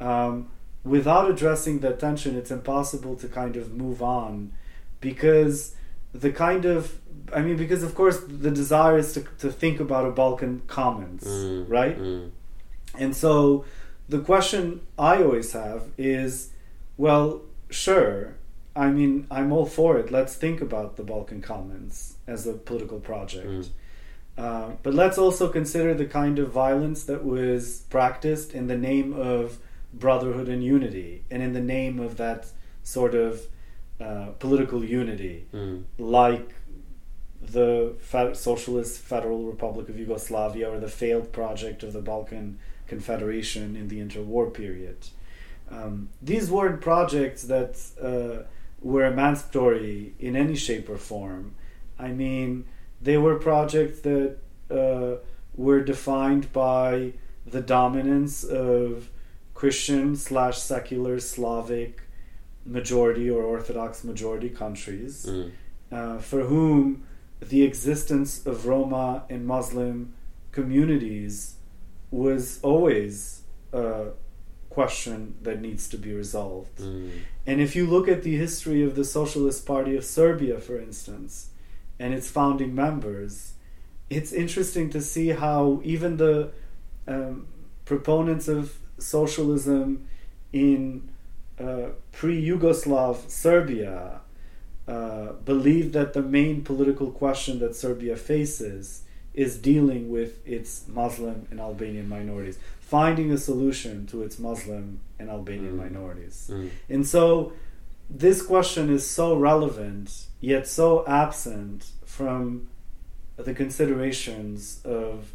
B: Um, without addressing that tension, it's impossible to kind of move on because the kind of I mean, because of course the desire is to, to think about a Balkan Commons, mm, right? Mm. And so the question I always have is, well, sure, I mean, I'm all for it. Let's think about the Balkan Commons as a political project.
A: Mm.
B: Uh, but let's also consider the kind of violence that was practiced in the name of brotherhood and unity, and in the name of that sort of uh, political unity,
A: Mm.
B: like the Fe- Socialist Federal Republic of Yugoslavia or the failed project of the Balkan Confederation in the interwar period. Um, these weren't projects that uh, were emancipatory in any shape or form. I mean, they were projects that uh, were defined by the dominance of Christian slash secular Slavic majority or Orthodox majority countries,
A: Mm.
B: uh, for whom the existence of Roma and Muslim communities was always a question that needs to be resolved.
A: Mm.
B: And if you look at the history of the Socialist Party of Serbia, for instance, and its founding members, it's interesting to see how even the um, proponents of socialism in uh, pre Yugoslav Serbia uh, believe that the main political question that Serbia faces is dealing with its Muslim and Albanian minorities, finding a solution to its Muslim and Albanian
A: Mm.
B: minorities.
A: Mm.
B: And so this question is so relevant, yet so absent from the considerations of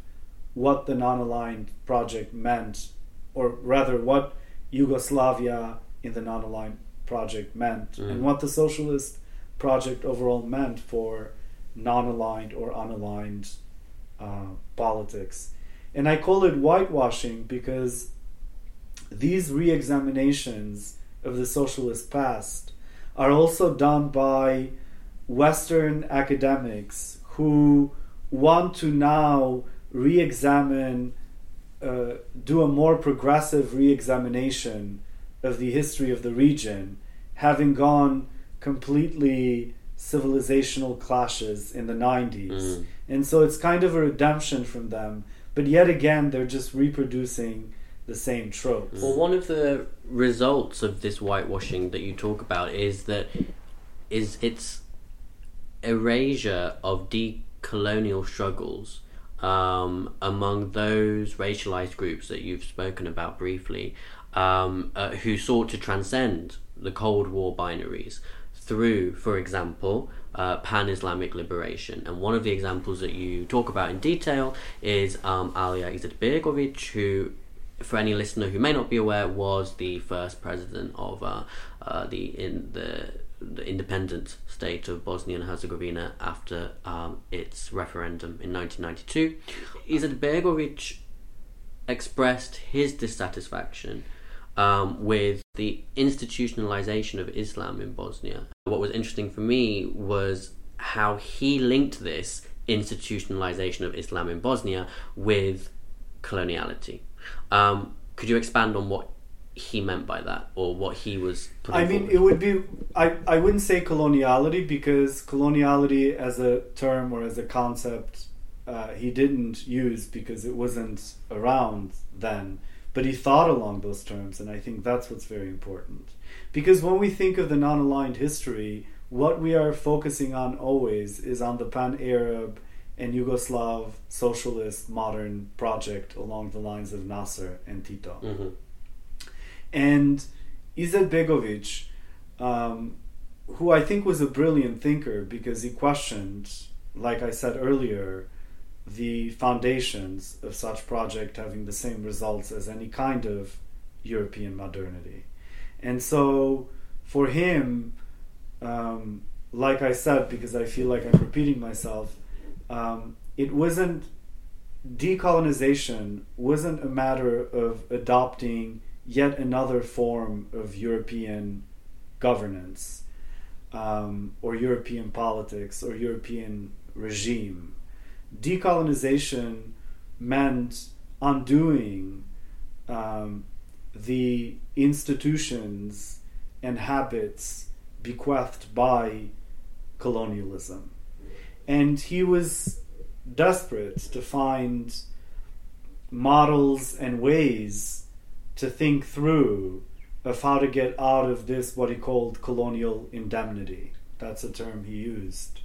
B: what the non aligned project meant, or rather, what Yugoslavia in the non aligned project meant,
A: Mm.
B: and what the socialist project overall meant for non aligned or unaligned uh, politics. And I call it whitewashing because these re examinations of the socialist past are also done by Western academics who want to now re examine, uh, do a more progressive re examination of the history of the region, having gone completely civilizational clashes in the 90s.
A: Mm.
B: And so it's kind of a redemption from them. But yet again, they're just reproducing the same tropes.
A: Well, one of the results of this whitewashing that you talk about is that is its erasure of decolonial struggles um, among those racialized groups that you've spoken about briefly, um, uh, who sought to transcend the Cold War binaries through, for example, uh, pan Islamic liberation. And one of the examples that you talk about in detail is um, Alija Izetbegovic, who, for any listener who may not be aware, was the first president of uh, uh, the in the the independent state of Bosnia and Herzegovina after um, its referendum in 1992. Izetbegovic expressed his dissatisfaction um, with the institutionalization of Islam in Bosnia. What was interesting for me was how he linked this institutionalization of Islam in Bosnia with coloniality. Um, could you expand on what he meant by that, or what he was? putting
B: I mean,
A: forward?
B: it would be. I, I wouldn't say coloniality because coloniality as a term or as a concept uh, he didn't use because it wasn't around then. But he thought along those terms, and I think that's what's very important. Because when we think of the non aligned history, what we are focusing on always is on the pan Arab and Yugoslav socialist modern project along the lines of Nasser and Tito.
A: Mhm.
B: And Izetbegovic, um, who I think was a brilliant thinker because he questioned, like I said earlier, the foundations of such project having the same results as any kind of European modernity. And so for him, um, like I said, because I feel like I'm repeating myself, um, it wasn't decolonization wasn't a matter of adopting yet another form of European governance um, or European politics or European regime. Decolonization meant undoing um, the institutions and habits bequeathed by colonialism. And he was desperate to find models and ways to think through of how to get out of this, what he called colonial indemnity. That's a term he used.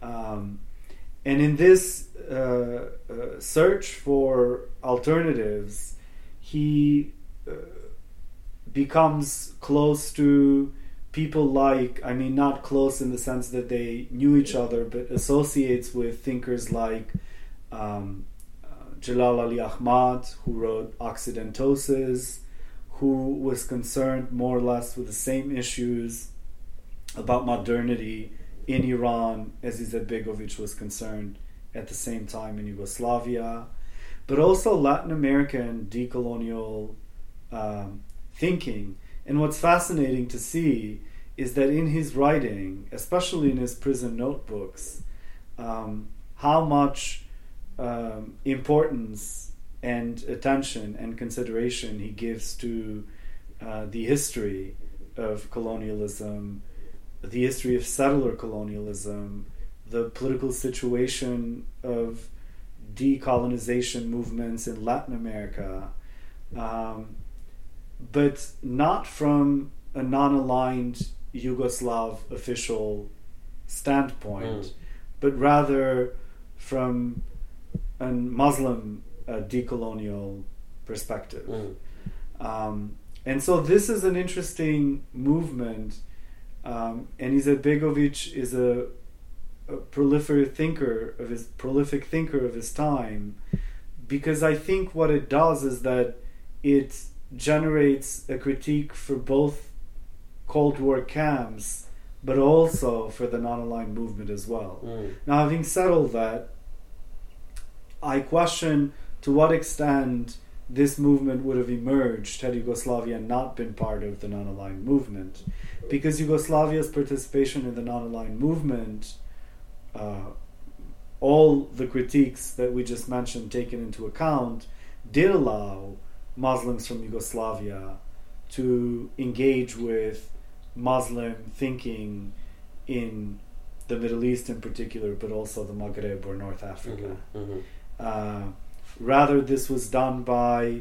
B: Um, and in this uh, uh, search for alternatives, he uh, becomes close to people like, I mean, not close in the sense that they knew each other, but associates with thinkers like um, uh, Jalal Al-e Ahmad, who wrote Occidentosis, who was concerned more or less with the same issues about modernity in Iran as Izetbegovic was concerned at the same time in Yugoslavia, but also Latin American decolonial um, thinking. And what's fascinating to see is that in his writing, especially in his prison notebooks, um, how much um, importance and attention and consideration he gives to uh, the history of colonialism the history of settler colonialism, the political situation of decolonization movements in Latin America, um, but not from a non aligned Yugoslav official standpoint, mm. but rather from a Muslim uh, decolonial perspective. Mm. Um, and so this is an interesting movement um, and Izetbegovic is a, a prolific thinker of his prolific thinker of his time, because I think what it does is that it generates a critique for both Cold War camps, but also for the non-aligned movement as well. Mm. Now, having said all that, I question to what extent this movement would have emerged had Yugoslavia not been part of the non-aligned movement because Yugoslavia's participation in the non-aligned movement, uh, all the critiques that we just mentioned taken into account, did allow Muslims from Yugoslavia to engage with Muslim thinking in the Middle East in particular, but also the Maghreb or North Africa. Mm-hmm, mm-hmm. Uh, rather, this was done by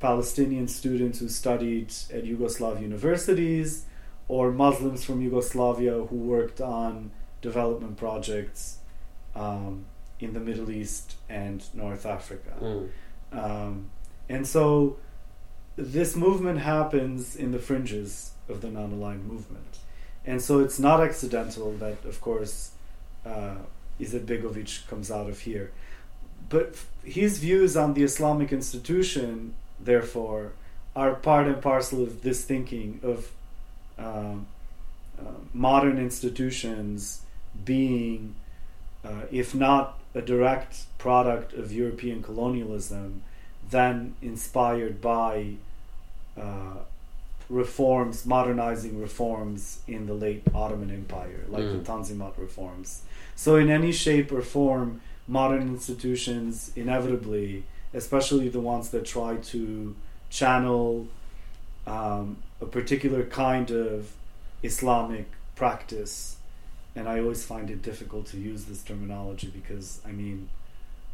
B: Palestinian students who studied at Yugoslav universities or Muslims from Yugoslavia who worked on development projects um, in the Middle East and North Africa. Mm. Um, and so this movement happens in the fringes of the non aligned movement. And so it's not accidental that, of course, uh, Izetbegovic comes out of here. But his views on the Islamic institution, therefore, are part and parcel of this thinking of um, uh, modern institutions being, uh, if not a direct product of European colonialism, then inspired by uh, reforms, modernizing reforms in the late Ottoman Empire, like mm. the Tanzimat reforms. So, in any shape or form, modern institutions inevitably, especially the ones that try to channel um, a particular kind of Islamic practice, and I always find it difficult to use this terminology because I mean,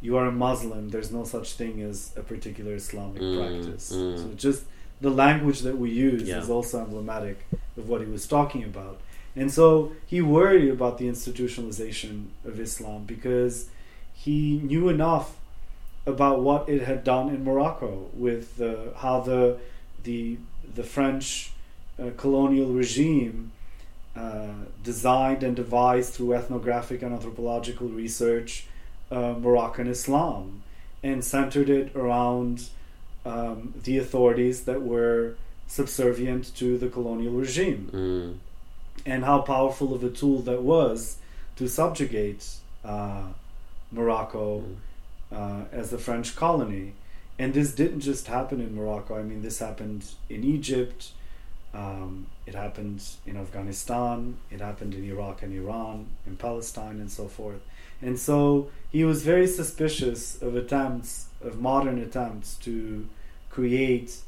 B: you are a Muslim. There's no such thing as a particular Islamic mm, practice. Mm. So just the language that we use yeah. is also emblematic of what he was talking about. And so he worried about the institutionalization of Islam because he knew enough about what it had done in Morocco with uh, how the the the French uh, colonial regime uh, designed and devised through ethnographic and anthropological research uh, Moroccan Islam and centered it around um, the authorities that were subservient to the colonial regime mm. and how powerful of a tool that was to subjugate uh, Morocco mm. Uh, as a French colony and this didn't just happen in Morocco. I mean, this happened in Egypt. Um, it happened in Afghanistan. It happened in Iraq and Iran, in Palestine, and so forth. And so he was very suspicious of attempts, of modern attempts to create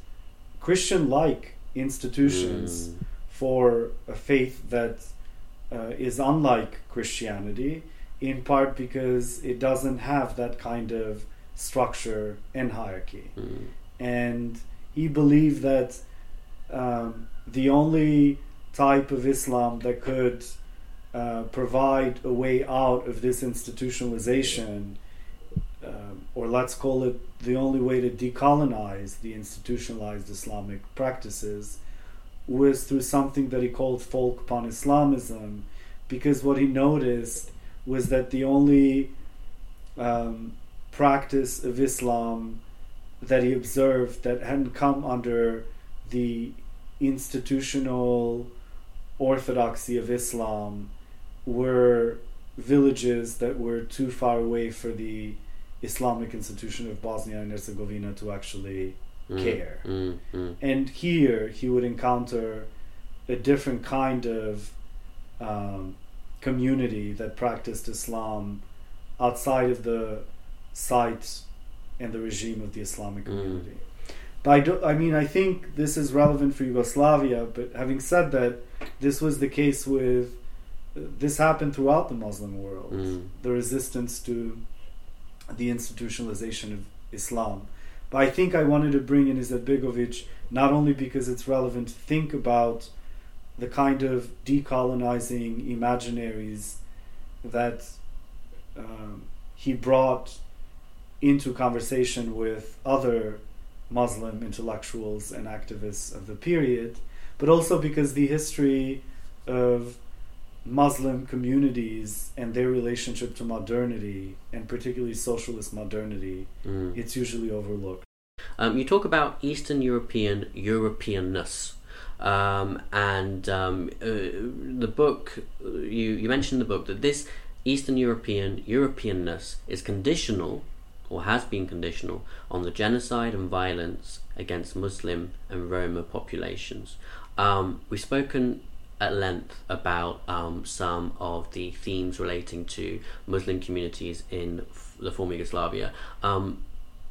B: Christian-like institutions mm. for a faith that uh, is unlike Christianity, in part because it doesn't have that kind of structure and hierarchy. Mm. And he believed that um, the only type of Islam that could uh, provide a way out of this institutionalization, um, or let's call it the only way to decolonize the institutionalized Islamic practices, was through something that he called folk pan Islamism, because what he noticed was that the only um, practice of Islam that he observed that hadn't come under the institutional orthodoxy of Islam were villages that were too far away for the Islamic institution of Bosnia and Herzegovina to actually mm, care. Mm, mm. And here he would encounter a different kind of um, community that practiced Islam outside of the site and the regime of the Islamic mm. community. But I, do, I mean, I think this is relevant for Yugoslavia. But having said that, this was the case with this happened throughout the Muslim world. Mm. The resistance to the institutionalization of Islam. But I think I wanted to bring in Izetbegovic not only because it's relevant to think about the kind of decolonizing imaginaries that um, he brought into conversation with other Muslim intellectuals and activists of the period, but also because the history of Muslim communities and their relationship to modernity, and particularly socialist modernity, mm. it's usually overlooked.
A: Um, you talk about Eastern European Europeanness. Um, and um, uh, the book you you mentioned the book that this Eastern European Europeanness is conditional or has been conditional on the genocide and violence against Muslim and Roma populations. Um, we've spoken at length about um, some of the themes relating to Muslim communities in f- the former Yugoslavia. Um,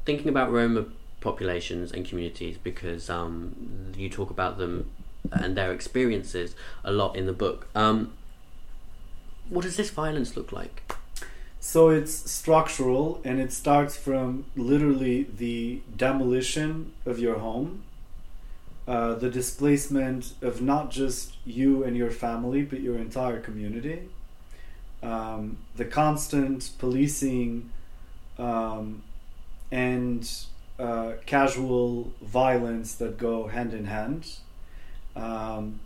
A: thinking about Roma populations and communities because um, you talk about them and their experiences a lot in the book. Um, what does this violence look like?
B: So it's structural and it starts from literally the demolition of your home, uh, the displacement of not just you and your family, but your entire community, um, the constant policing um, and uh, casual violence that go hand in hand. Um,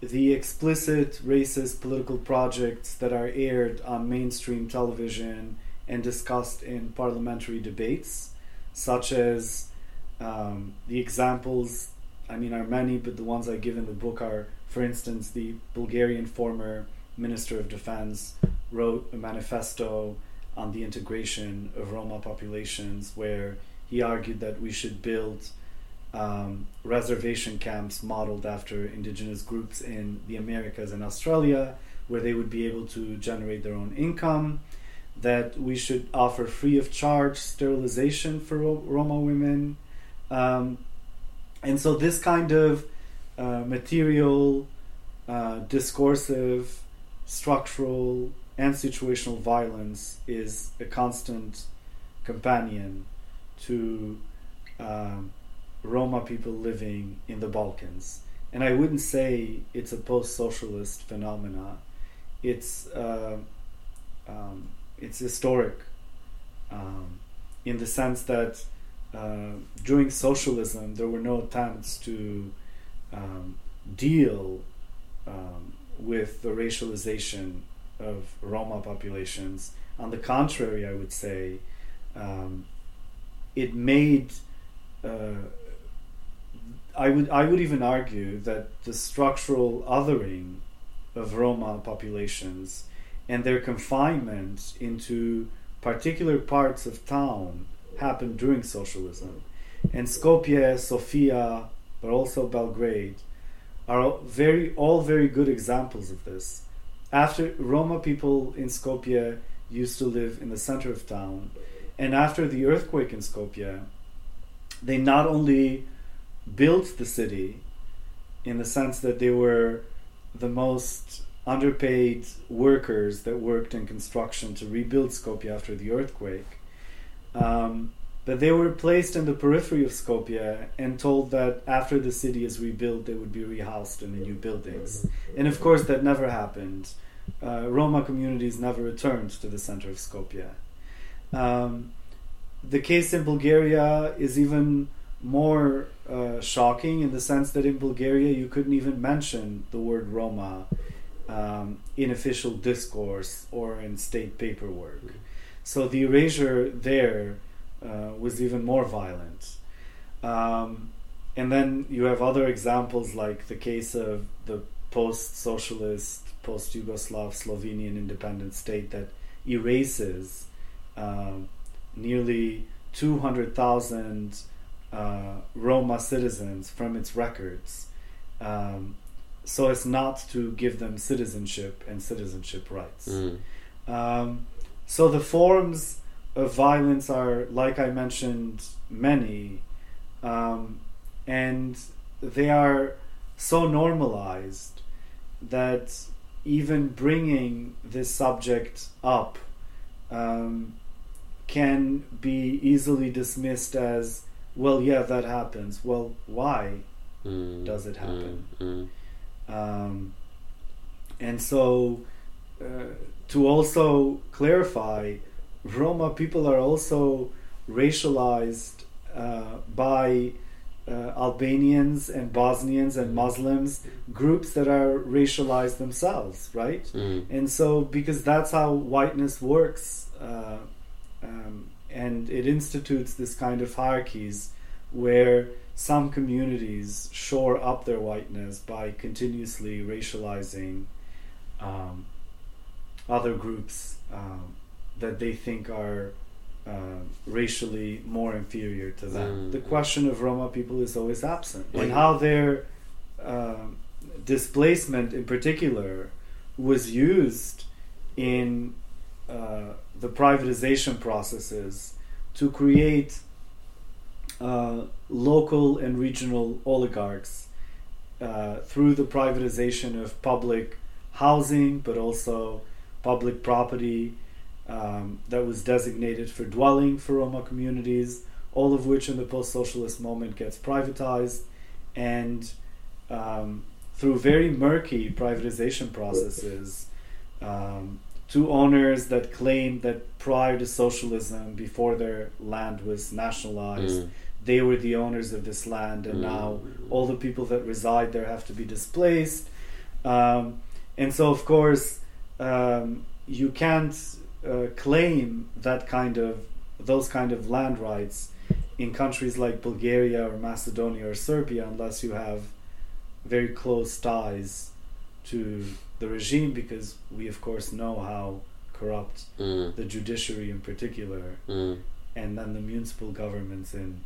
B: the explicit racist political projects that are aired on mainstream television and discussed in parliamentary debates, such as um, the examples, I mean, are many, but the ones I give in the book are, for instance, the Bulgarian former Minister of Defense wrote a manifesto on the integration of Roma populations where he argued that we should build um, reservation camps modeled after indigenous groups in the Americas and Australia, where they would be able to generate their own income. That we should offer free of charge sterilization for Roma women. Um, and so, this kind of uh, material, uh, discursive, structural, and situational violence is a constant companion to um, Roma people living in the Balkans. And I wouldn't say it's a post-socialist phenomena. It's uh, um, it's historic um, in the sense that uh, during socialism there were no attempts to um, deal um, with the racialization of Roma populations. On the contrary, I would say um, it made uh, I would I would even argue that the structural othering of Roma populations and their confinement into particular parts of town happened during socialism. And Skopje, Sofia, but also Belgrade are very all very good examples of this. After Roma people in Skopje used to live in the center of town, and after the earthquake in Skopje, they not only built the city in the sense that they were the most underpaid workers that worked in construction to rebuild Skopje after the earthquake. Um, but they were placed in the periphery of Skopje and told that after the city is rebuilt, they would be rehoused in the new buildings. And of course, that never happened. Uh, Roma communities never returned to the center of Skopje. Um, the case in Bulgaria is even more uh, shocking in the sense that in Bulgaria you couldn't even mention the word Roma um, in official discourse or in state paperwork. So the erasure there uh, was even more violent. Um, and then you have other examples like the case of the post socialist, post Yugoslav Slovenian independent state that erases um, nearly 200,000 uh, Roma citizens from its records um, so as not to give them citizenship and citizenship rights.
A: Mm.
B: Um, so the forms of violence are, like I mentioned, many, um, and they are so normalized that even bringing this subject up um, can be easily dismissed as, well, yeah, that happens. Well, why
A: Mm.
B: does it happen?
A: Mm.
B: Um, and so, uh, to also clarify, Roma people are also racialized uh, by uh, Albanians and Bosnians and Muslims, groups that are racialized themselves, right?
A: Mm.
B: And so, because that's how whiteness works, uh, um, and it institutes this kind of hierarchies where some communities shore up their whiteness by continuously racializing um, other groups um, that they think are uh, racially more inferior to them.
A: Mm.
B: The question of Roma people is always absent, and how their um displacement, in particular, was used in uh, the privatization processes to create uh, local and regional oligarchs uh, through the privatization of public housing, but also public property um, that was designated for dwelling for Roma communities, all of which in the post socialist moment gets privatized. And um, through very murky privatization processes, um, to owners that claimed that prior to socialism, before their land was nationalized,
A: Mm.
B: they were the owners of this land, and
A: Mm.
B: now all the people that reside there have to be displaced. Um, and so, of course, um, you can't uh, claim that kind of those kind of land rights in countries like Bulgaria or Macedonia or Serbia unless you have very close ties to the regime, because we, of course, know how corrupt
A: Mm.
B: the judiciary, in particular,
A: Mm.
B: and then the municipal governments in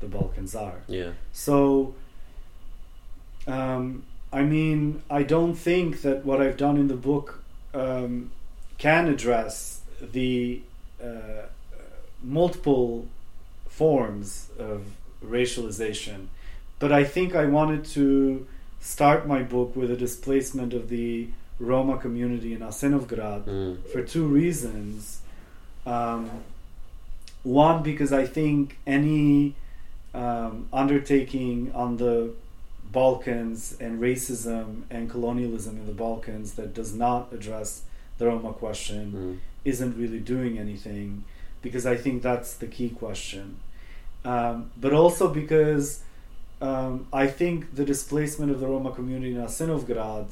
B: the Balkans are.
A: Yeah.
B: So, um, I mean, I don't think that what I've done in the book um, can address the uh, multiple forms of racialization, but I think I wanted to start my book with a displacement of the Roma community in Asenovgrad
A: Mm.
B: for two reasons. Um, one, because I think any um, undertaking on the Balkans and racism and colonialism in the Balkans that does not address the Roma question
A: Mm.
B: isn't really doing anything because I think that's the key question. Um, but also because um, I think the displacement of the Roma community in Asenovgrad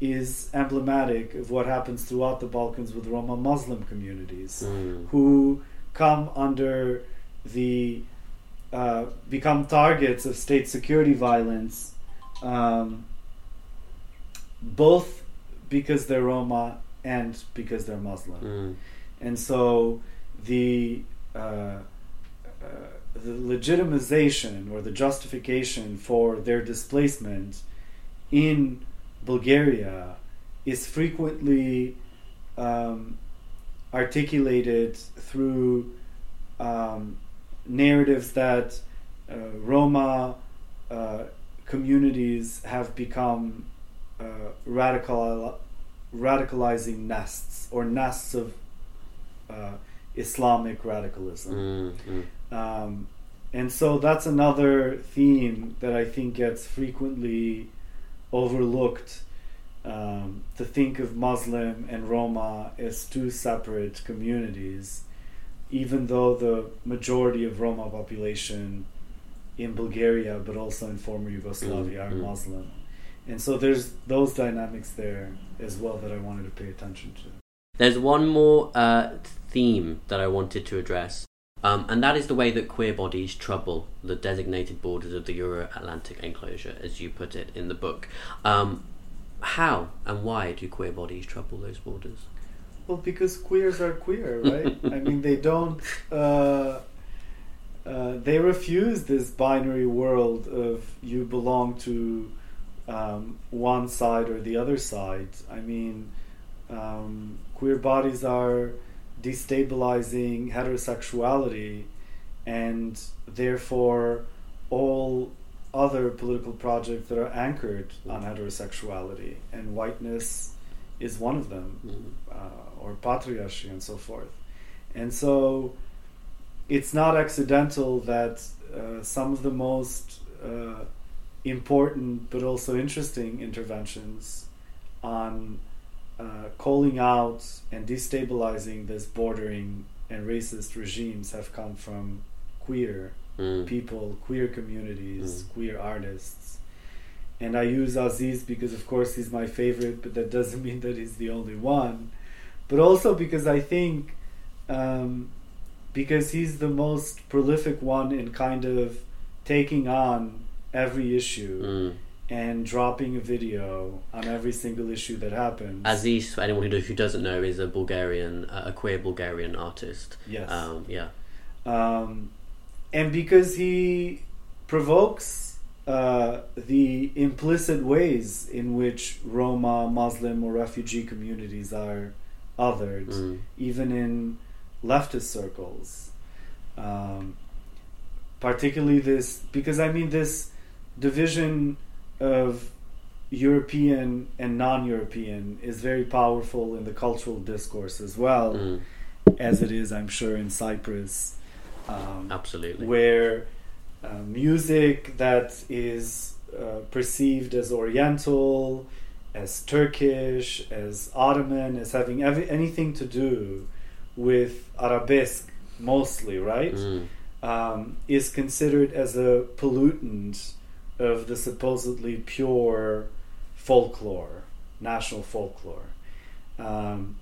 B: is emblematic of what happens throughout the Balkans with Roma Muslim communities
A: Mm.
B: who come under the uh, become targets of state security violence, um, both because they're Roma and because they're Muslim,
A: Mm.
B: and so the uh, uh, the legitimization or the justification for their displacement in Bulgaria is frequently um, articulated through um, narratives that uh, Roma uh, communities have become uh, radical radicalizing nests or nests of uh, Islamic radicalism.
A: Mm, mm.
B: Um, and so that's another theme that I think gets frequently overlooked. Um, to think of Muslim and Roma as two separate communities, even though the majority of Roma population in Bulgaria, but also in former Yugoslavia,
A: Mm,
B: are
A: mm.
B: Muslim. And so there's those dynamics there as well that I wanted to pay attention to.
A: There's one more uh, theme that I wanted to address, um, and that is the way that queer bodies trouble the designated borders of the Euro Atlantic enclosure, as you put it in the book. Um, how and why do queer bodies trouble those borders?
B: Well, because queers are queer, right? I mean, they don't. Uh, uh, they refuse this binary world of you belong to um, one side or the other side. I mean, um, queer bodies are destabilizing heterosexuality, and therefore all other political projects that are anchored on heterosexuality and whiteness is one of them
A: Mm.
B: uh, or patriarchy and so forth. And so it's not accidental that uh, some of the most uh, important but also interesting interventions on uh, calling out and destabilizing this bordering and racist regimes have come from queer
A: Mm.
B: people, queer communities,
A: Mm.
B: queer artists. And I use Azis because, of course, he's my favorite, but that doesn't mean that he's the only one. But also because I think, um, because he's the most prolific one in kind of taking on every issue
A: Mm.
B: and dropping a video on every single issue that happens.
A: Azis, for anyone who, doesn't know, is a Bulgarian, a queer Bulgarian artist.
B: yes.
A: Um, yeah.
B: um, and because he provokes uh, the implicit ways in which Roma, Muslim, or refugee communities are othered,
A: Mm.
B: even in leftist circles. Um, particularly this, because I mean, this division of European and non European is very powerful in the cultural discourse as well
A: Mm.
B: as it is, I'm sure, in Cyprus, um,
A: Absolutely.
B: where uh, music that is uh, perceived as Oriental, as Turkish, as Ottoman, as having ev- anything to do with arabesque, mostly, right?
A: Mm.
B: um, is considered as a pollutant of the supposedly pure folklore, national folklore. Um,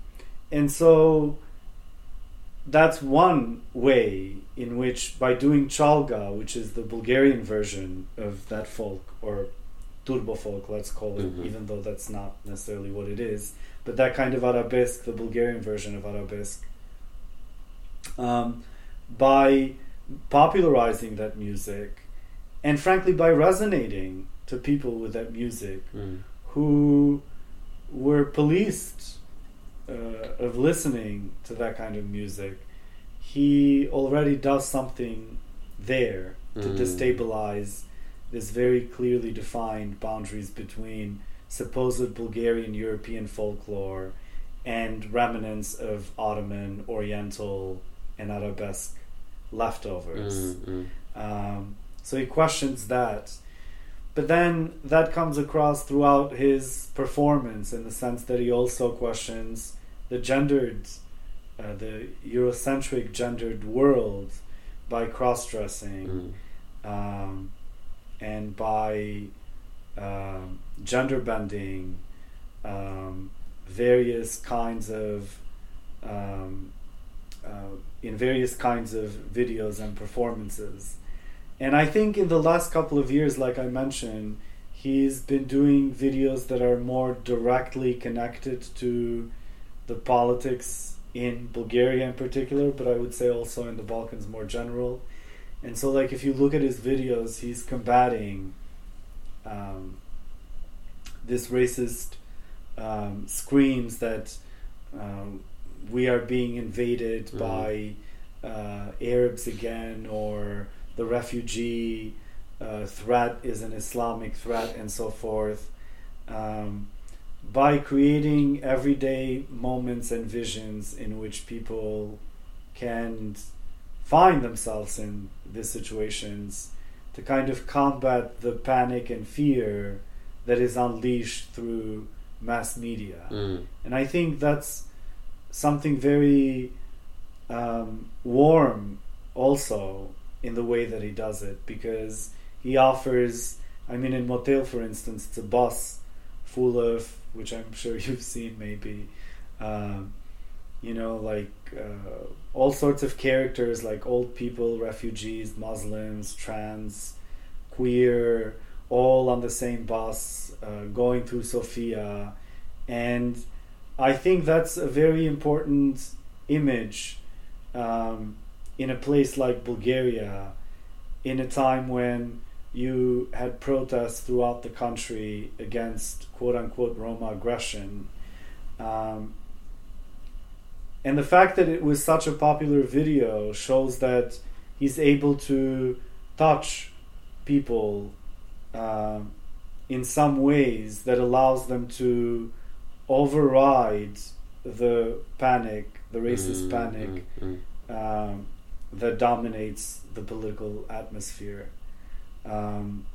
B: and so that's one way in which, by doing chalga, which is the Bulgarian version of that folk, or turbo folk, let's call it,
A: Mhm.
B: even though that's not necessarily what it is, but that kind of arabesque, the Bulgarian version of arabesque, um, by popularizing that music and frankly by resonating to people with that music
A: Mm.
B: who were policed uh, of listening to that kind of music he already does something there to
A: Mm.
B: destabilize this very clearly defined boundaries between supposed Bulgarian European folklore and remnants of Ottoman, Oriental, and Arabesque leftovers.
A: Mm. Mm.
B: Um, so he questions that. But then that comes across throughout his performance in the sense that he also questions the gendered, uh, the Eurocentric gendered world by cross dressing
A: Mm.
B: um, and by um, gender bending, um, various kinds of um, uh, in various kinds of videos and performances. And I think in the last couple of years, like I mentioned, he's been doing videos that are more directly connected to the politics in Bulgaria in particular, but I would say also in the Balkans more general. And so, like, if you look at his videos, he's combating um, this racist um, screams that um, we are being invaded
A: Mhm.
B: by uh, Arabs again, or the refugee uh, threat is an Islamic threat, and so forth. Um, by creating everyday moments and visions in which people can find themselves in these situations to kind of combat the panic and fear that is unleashed through mass media.
A: Mm.
B: And I think that's something very um, warm also in the way that he does it because he offers, I mean, in Motel, for instance, it's a bus full of, which I'm sure you've seen maybe, um, you know, like uh, all sorts of characters like old people, refugees, Muslims, trans, queer, all on the same bus uh, going through Sofia. And I think that's a very important image um, in a place like Bulgaria in a time when you had protests throughout the country against quote unquote Roma aggression. Um, and the fact that it was such a popular video shows that he's able to touch people uh, in some ways that allows them to override the panic, the racist
A: Mm,
B: panic
A: mm, mm.
B: um, that dominates the political atmosphere. Um,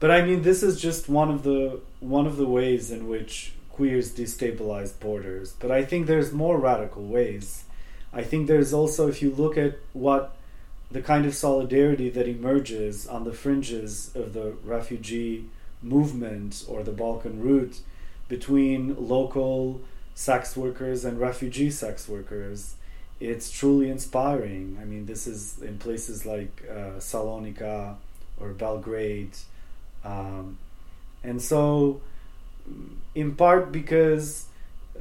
B: but I mean, this is just one of the one of the ways in which queers destabilize borders. But I think there's more radical ways. I think there's also, if you look at what the kind of solidarity that emerges on the fringes of the refugee movement or the Balkan route between local sex workers and refugee sex workers, it's truly inspiring. I mean, this is in places like uh, Salonika or Belgrade. Um, and so, in part because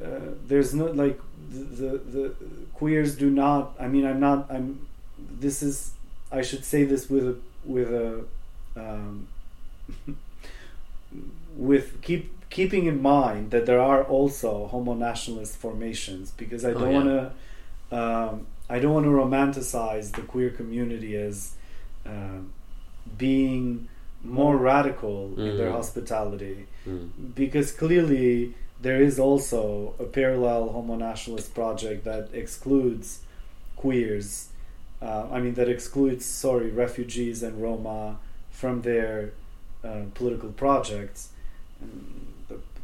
B: uh, there's no like the, the the queers do not. I mean, I'm not. I'm. This is. I should say this with a with a. Um, with keep keeping in mind that there are also homo nationalist formations because I
A: Oh,
B: don't
A: yeah.
B: want to um, I don't want to romanticize the queer community as um being more radical in their
A: Mm.
B: hospitality
A: Mm.
B: because clearly there is also a parallel homo nationalist project that excludes queers uh, I mean that excludes sorry refugees and Roma from their uh, political projects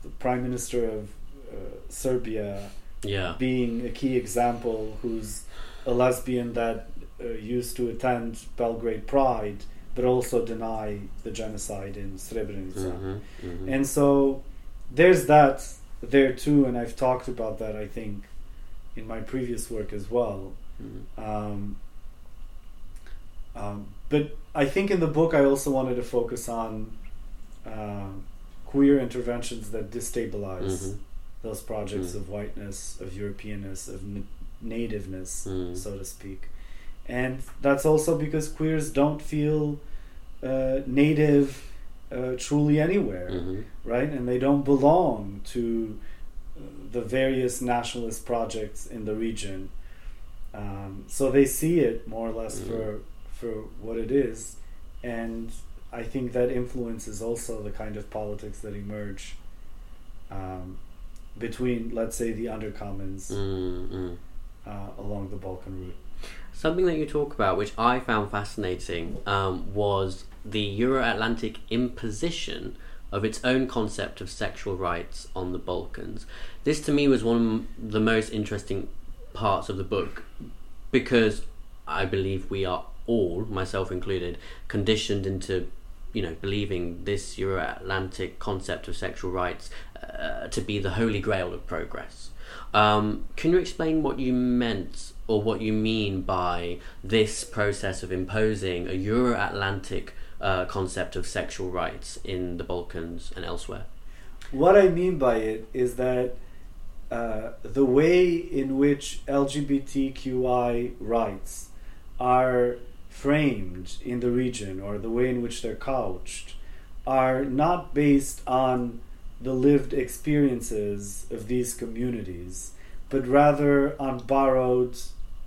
B: the, prime minister of uh, Serbia
A: Yeah.
B: being a key example who's a lesbian that uh, used to attend Belgrade Pride but also deny the genocide in Srebrenica.
A: Mhm, mhm.
B: And so there's that there too, and I've talked about that I think in my previous work as well.
A: Mhm.
B: Um, um, but I think in the book I also wanted to focus on uh, queer interventions that destabilize
A: Mhm.
B: those projects
A: Mm.
B: of whiteness, of Europeanness, of n- nativeness,
A: Mm.
B: so to speak. And that's also because queers don't feel uh, native uh, truly anywhere
A: Mhm.
B: right? And they don't belong to uh, the various nationalist projects in the region. Um, so they see it more or less
A: Mhm.
B: for for what it is, and I think that influences also the kind of politics that emerge um, between, let's say, the undercommons
A: Mm, mm.
B: uh, along the Balkan route.
A: Something that you talk about, which I found fascinating, um, was the Euro Atlantic imposition of its own concept of sexual rights on the Balkans. This to me was one of the most interesting parts of the book because I believe we are all, myself included, conditioned into you know believing this Euro Atlantic concept of sexual rights uh, to be the holy grail of progress. Um, can you explain what you meant or what you mean by this process of imposing a Euro Atlantic uh, concept of sexual rights in the Balkans and elsewhere?
B: What I mean by it is that uh, the way in which LGBTQI rights are framed in the region or the way in which they're couched are not based on the lived experiences of these communities, but rather on borrowed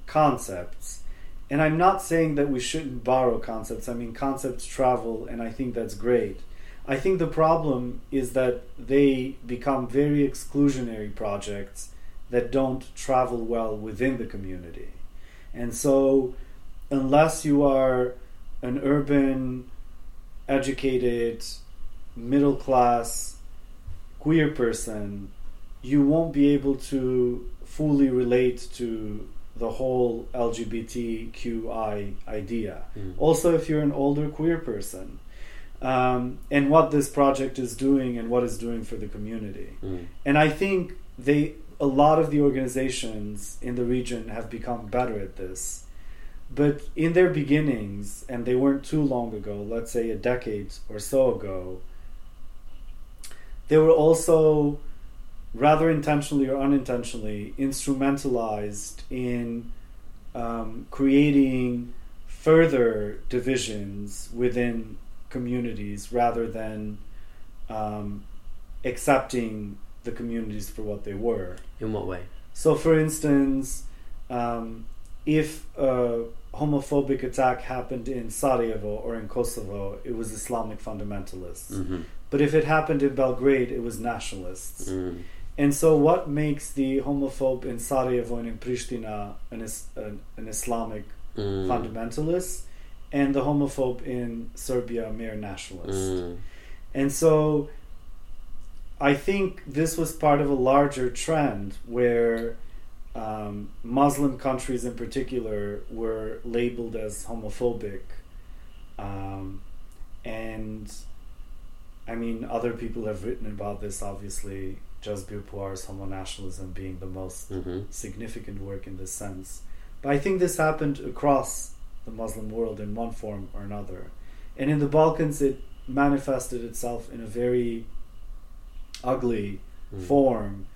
B: concepts. And I'm not saying that we shouldn't borrow concepts. I mean, concepts travel, and I think that's great. I think the problem is that they become very exclusionary projects that don't travel well within the community. And so, unless you are an urban, educated, middle class, queer person, you won't be able to fully relate to the whole LGBTQI idea.
A: Mm.
B: Also, if you're an older queer person, um, and what this project is doing and what it's doing for the community.
A: Mm.
B: And I think they, a lot of the organizations in the region have become better at this. But in their beginnings, and they weren't too long ago, let's say a decade or so ago, they were also rather intentionally or unintentionally instrumentalized in um, creating further divisions within communities rather than um, accepting the communities for what they were.
A: In what way?
B: So, for instance, um, if a homophobic attack happened in Sarajevo or in Kosovo, it was Islamic fundamentalists.
A: hmm
B: But if it happened in Belgrade, it was nationalists.
A: Mm.
B: And so, what makes the homophobe in Sarajevo and in Pristina an, an, an Islamic
A: Mm.
B: fundamentalist, and the homophobe in Serbia a mere nationalist?
A: Mm.
B: And so, I think this was part of a larger trend where um, Muslim countries, in particular, were labeled as homophobic, um, and I mean, other people have written about this. Obviously, Jasbir Puar's Homo Nationalism being the most
A: hmm
B: significant work in this sense. But I think this happened across the Muslim world in one form or another. And in the Balkans, it manifested itself in a very ugly
A: Mm.
B: form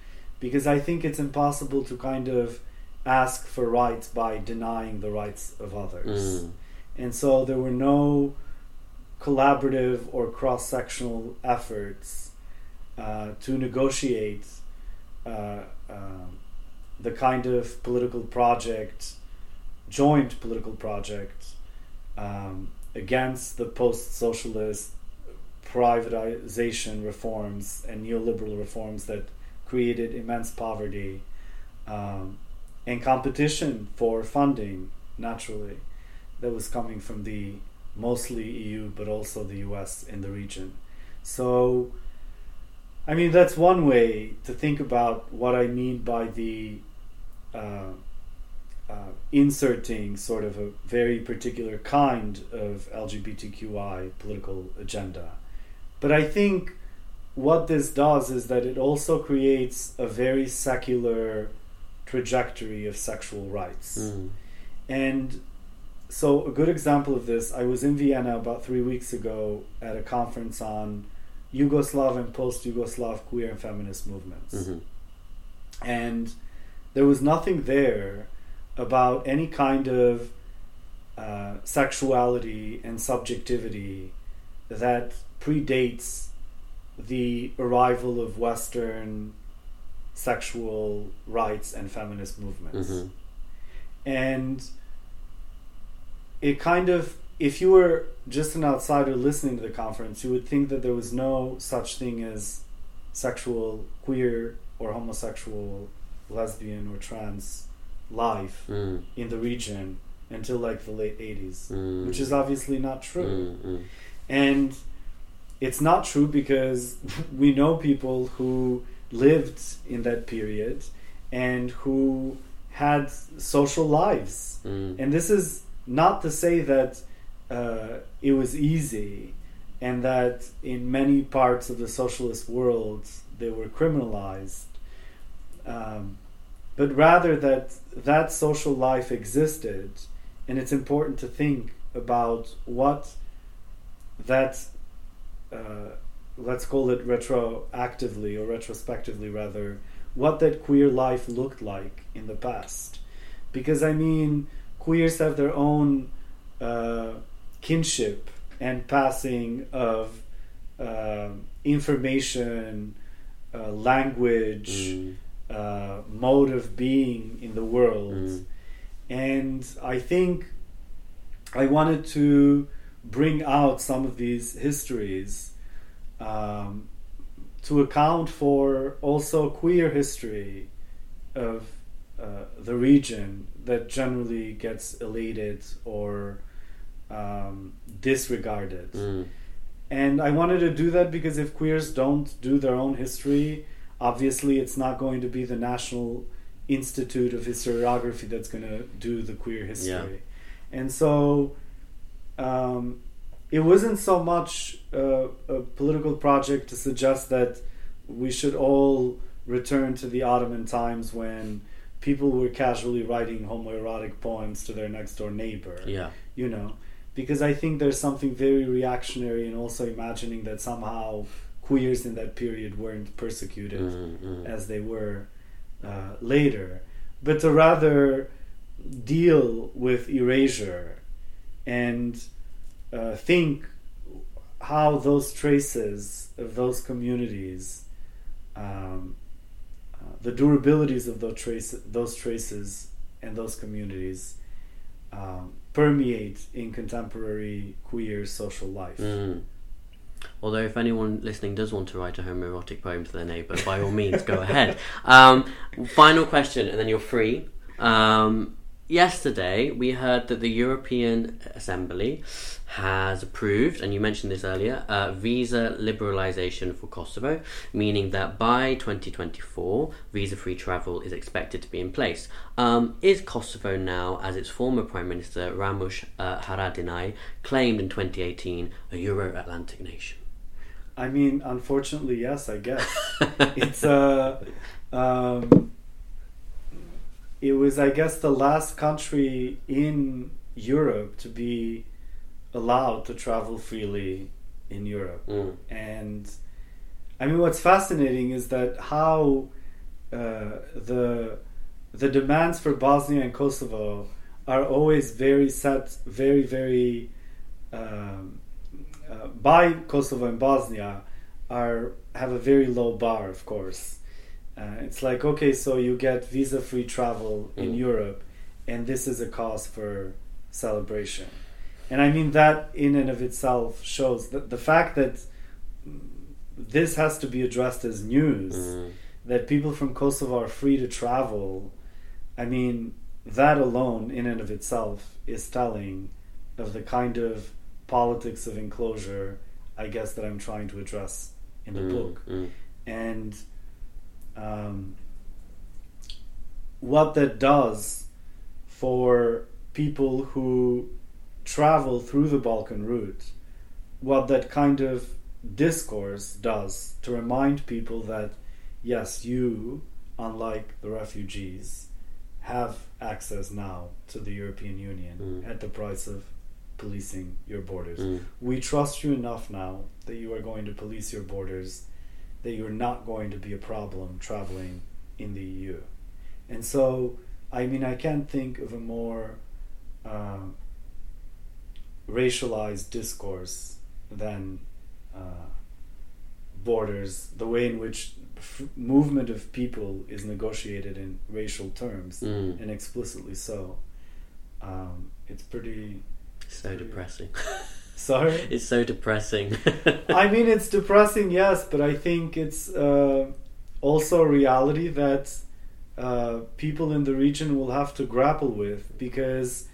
B: because I think it's impossible to kind of ask for rights by denying the rights of others.
A: Mm.
B: And so there were no collaborative or cross sectional efforts uh, to negotiate uh, um the kind of political project, joint political project, um, against the post socialist privatization reforms and neoliberal reforms that created immense poverty um, and competition for funding, naturally, that was coming from the mostly EU but also the US in the region. So, I mean, that's one way to think about what I mean by the uh, uh, inserting sort of a very particular kind of LGBTQI political agenda. But I think what this does is that it also creates a very secular trajectory of sexual rights.
A: Mm.
B: And so, a good example of this, I was in Vienna about three weeks ago at a conference on Yugoslav and post Yugoslav queer and feminist movements.
A: Mhm.
B: And there was nothing there about any kind of uh, sexuality and subjectivity that predates the arrival of Western sexual rights and feminist movements
A: Mhm.
B: and it kind of if you were just an outsider listening to the conference you would think that there was no such thing as sexual queer or homosexual lesbian or trans life
A: Mm.
B: in the region until like the late 80s
A: Mm.
B: which is obviously not true
A: Mm. Mm.
B: and it's not true because we know people who lived in that period and who had social lives.
A: Mm.
B: And this is not to say that uh, it was easy and that in many parts of the socialist world they were criminalized, um, but rather that that social life existed. And it's important to think about what that uh, let's call it retroactively or retrospectively rather what that queer life looked like in the past because i mean queers have their own uh, kinship and passing of uh, information uh, language
A: Mm.
B: uh, mode of being in the world
A: Mm.
B: and i think i wanted to bring out some of these histories um, to account for also queer history of uh, the region that generally gets elated or um, disregarded.
A: Mm.
B: And I wanted to do that because if queers don't do their own history, obviously it's not going to be the National Institute of Historiography that's going to do the queer history. And so um, it wasn't so much uh, a political project to suggest that we should all return to the Ottoman times when people were casually writing homoerotic poems to their next door neighbor.
A: Yeah.
B: You know, because I think there's something very reactionary in also imagining that somehow queers in that period weren't persecuted
A: Mm, mm.
B: as they were uh, later, but to rather deal with erasure and uh, think how those traces of those communities, um, uh, the durabilities of those traces, those traces and those communities um, permeate in contemporary queer social life.
A: Mm. Although, if anyone listening does want to write a homoerotic poem to their neighbour, by all means, go ahead. Um, final question, and then you're free. Um, yesterday, we heard that the European Assembly has approved, and you mentioned this earlier, uh, visa liberalisation for Kosovo, meaning that by 2024, visa free travel is expected to be in place. Um, is Kosovo now, as its former Prime Minister Ramush uh, Haradinaj claimed in 2018, a Euro Atlantic nation?
B: I mean, unfortunately, yes, I guess. it's uh, um, it was, I guess, the last country in Europe to be allowed to travel freely in Europe.
A: Mm.
B: And I mean, what's fascinating is that how uh, the the demands for Bosnia and Kosovo are always very set, very very um, uh, by Kosovo and Bosnia are have a very low bar, of course. Uh, it's like okay, so you get visa free travel in
A: Mm.
B: Europe, and this is a cause for celebration. And I mean that in and of itself shows that the fact that this has to be addressed as news,
A: Mm.
B: that people from Kosovo are free to travel. I mean, that alone, in and of itself, is telling of the kind of politics of enclosure, I guess, that I'm trying to address in the
A: Mm,
B: book.
A: mm.
B: And um, what that does for people who travel through the Balkan route, what that kind of discourse does to remind people that yes, you, unlike the refugees, have access now to the European Union
A: Mm.
B: at the price of policing your borders.
A: Mm.
B: We trust you enough now that you are going to police your borders, that you're not going to be a problem traveling in the EU. And so, I mean, I can't think of a more uh, racialized discourse than uh, borders, the way in which f- movement of people is negotiated in racial terms
A: Mm.
B: and explicitly so. Um, it's pretty.
A: So depressing.
B: Sorry?
A: it's so depressing.
B: I mean, it's depressing, yes, but I think it's uh, also a reality that uh, people in the region will have to grapple with because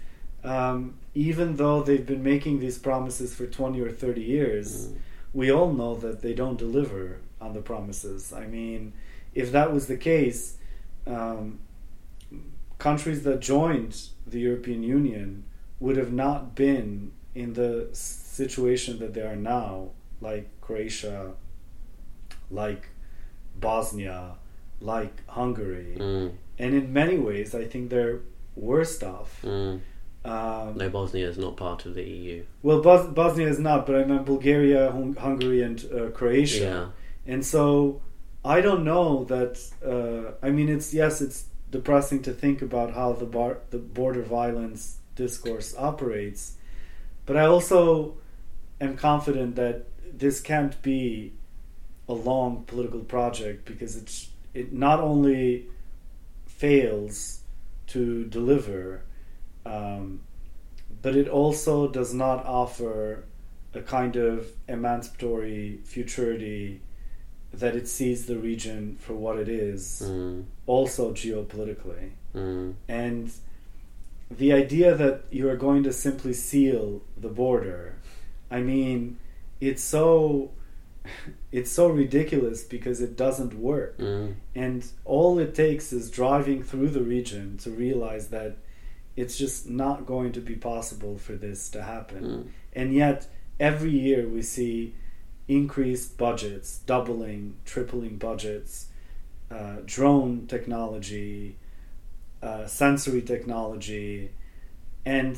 B: um, even though they've been making these promises for 20 or 30 years,
A: Mm.
B: we all know that they don't deliver on the promises. I mean, if that was the case, um, countries that joined the European Union would have not been in the situation that they are now, like Croatia, like Bosnia, like Hungary.
A: Mm.
B: And in many ways, I think they're worse off.
A: Mm.
B: Um,
A: No, Bosnia is not part of the EU.
B: well, Bos- Bosnia is not, but I meant Bulgaria, Hung- Hungary, and uh, Croatia.
A: Yeah.
B: And so I don't know that. Uh, I mean, it's yes, it's depressing to think about how the bar, the border violence discourse operates, but I also am confident that this can't be a long political project because it's it not only fails to deliver, um, but it also does not offer a kind of emancipatory futurity that it sees the region for what it is,
A: Mm.
B: also geopolitically.
A: Mm.
B: And the idea that you are going to simply seal the border, I mean, it's so it's so ridiculous because it doesn't work.
A: Mm.
B: And all it takes is driving through the region to realize that it's just not going to be possible for this to happen.
A: Mm.
B: And yet, every year we see increased budgets, doubling, tripling budgets, uh, drone technology, uh, sensory technology. And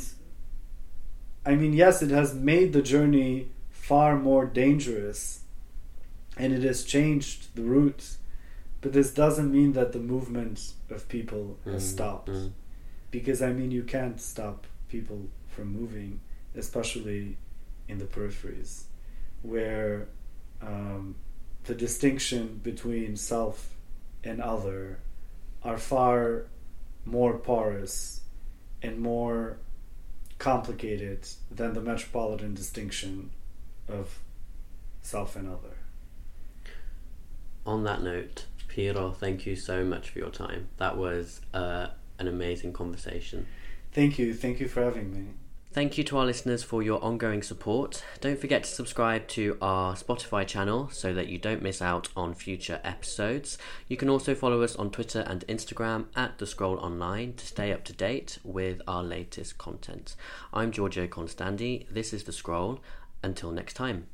B: I mean, yes, it has made the journey far more dangerous and it has changed the route. But this doesn't mean that the movement of people has
A: Mm.
B: stopped
A: Mm.
B: because I mean you can't stop people from moving, especially in the peripheries, where um, the distinction between self and other are far more porous and more complicated than the metropolitan distinction of self and other.
A: On that note, Piro, thank you so much for your time. That was uh, an amazing conversation.
B: Thank you, thank you for having me.
A: Thank you to our listeners for your ongoing support. Don't forget to subscribe to our Spotify channel so that you don't miss out on future episodes. You can also follow us on Twitter and Instagram at The Scroll Online to stay up to date with our latest content. I'm Giorgio Constandi. This is The Scroll. Until next time.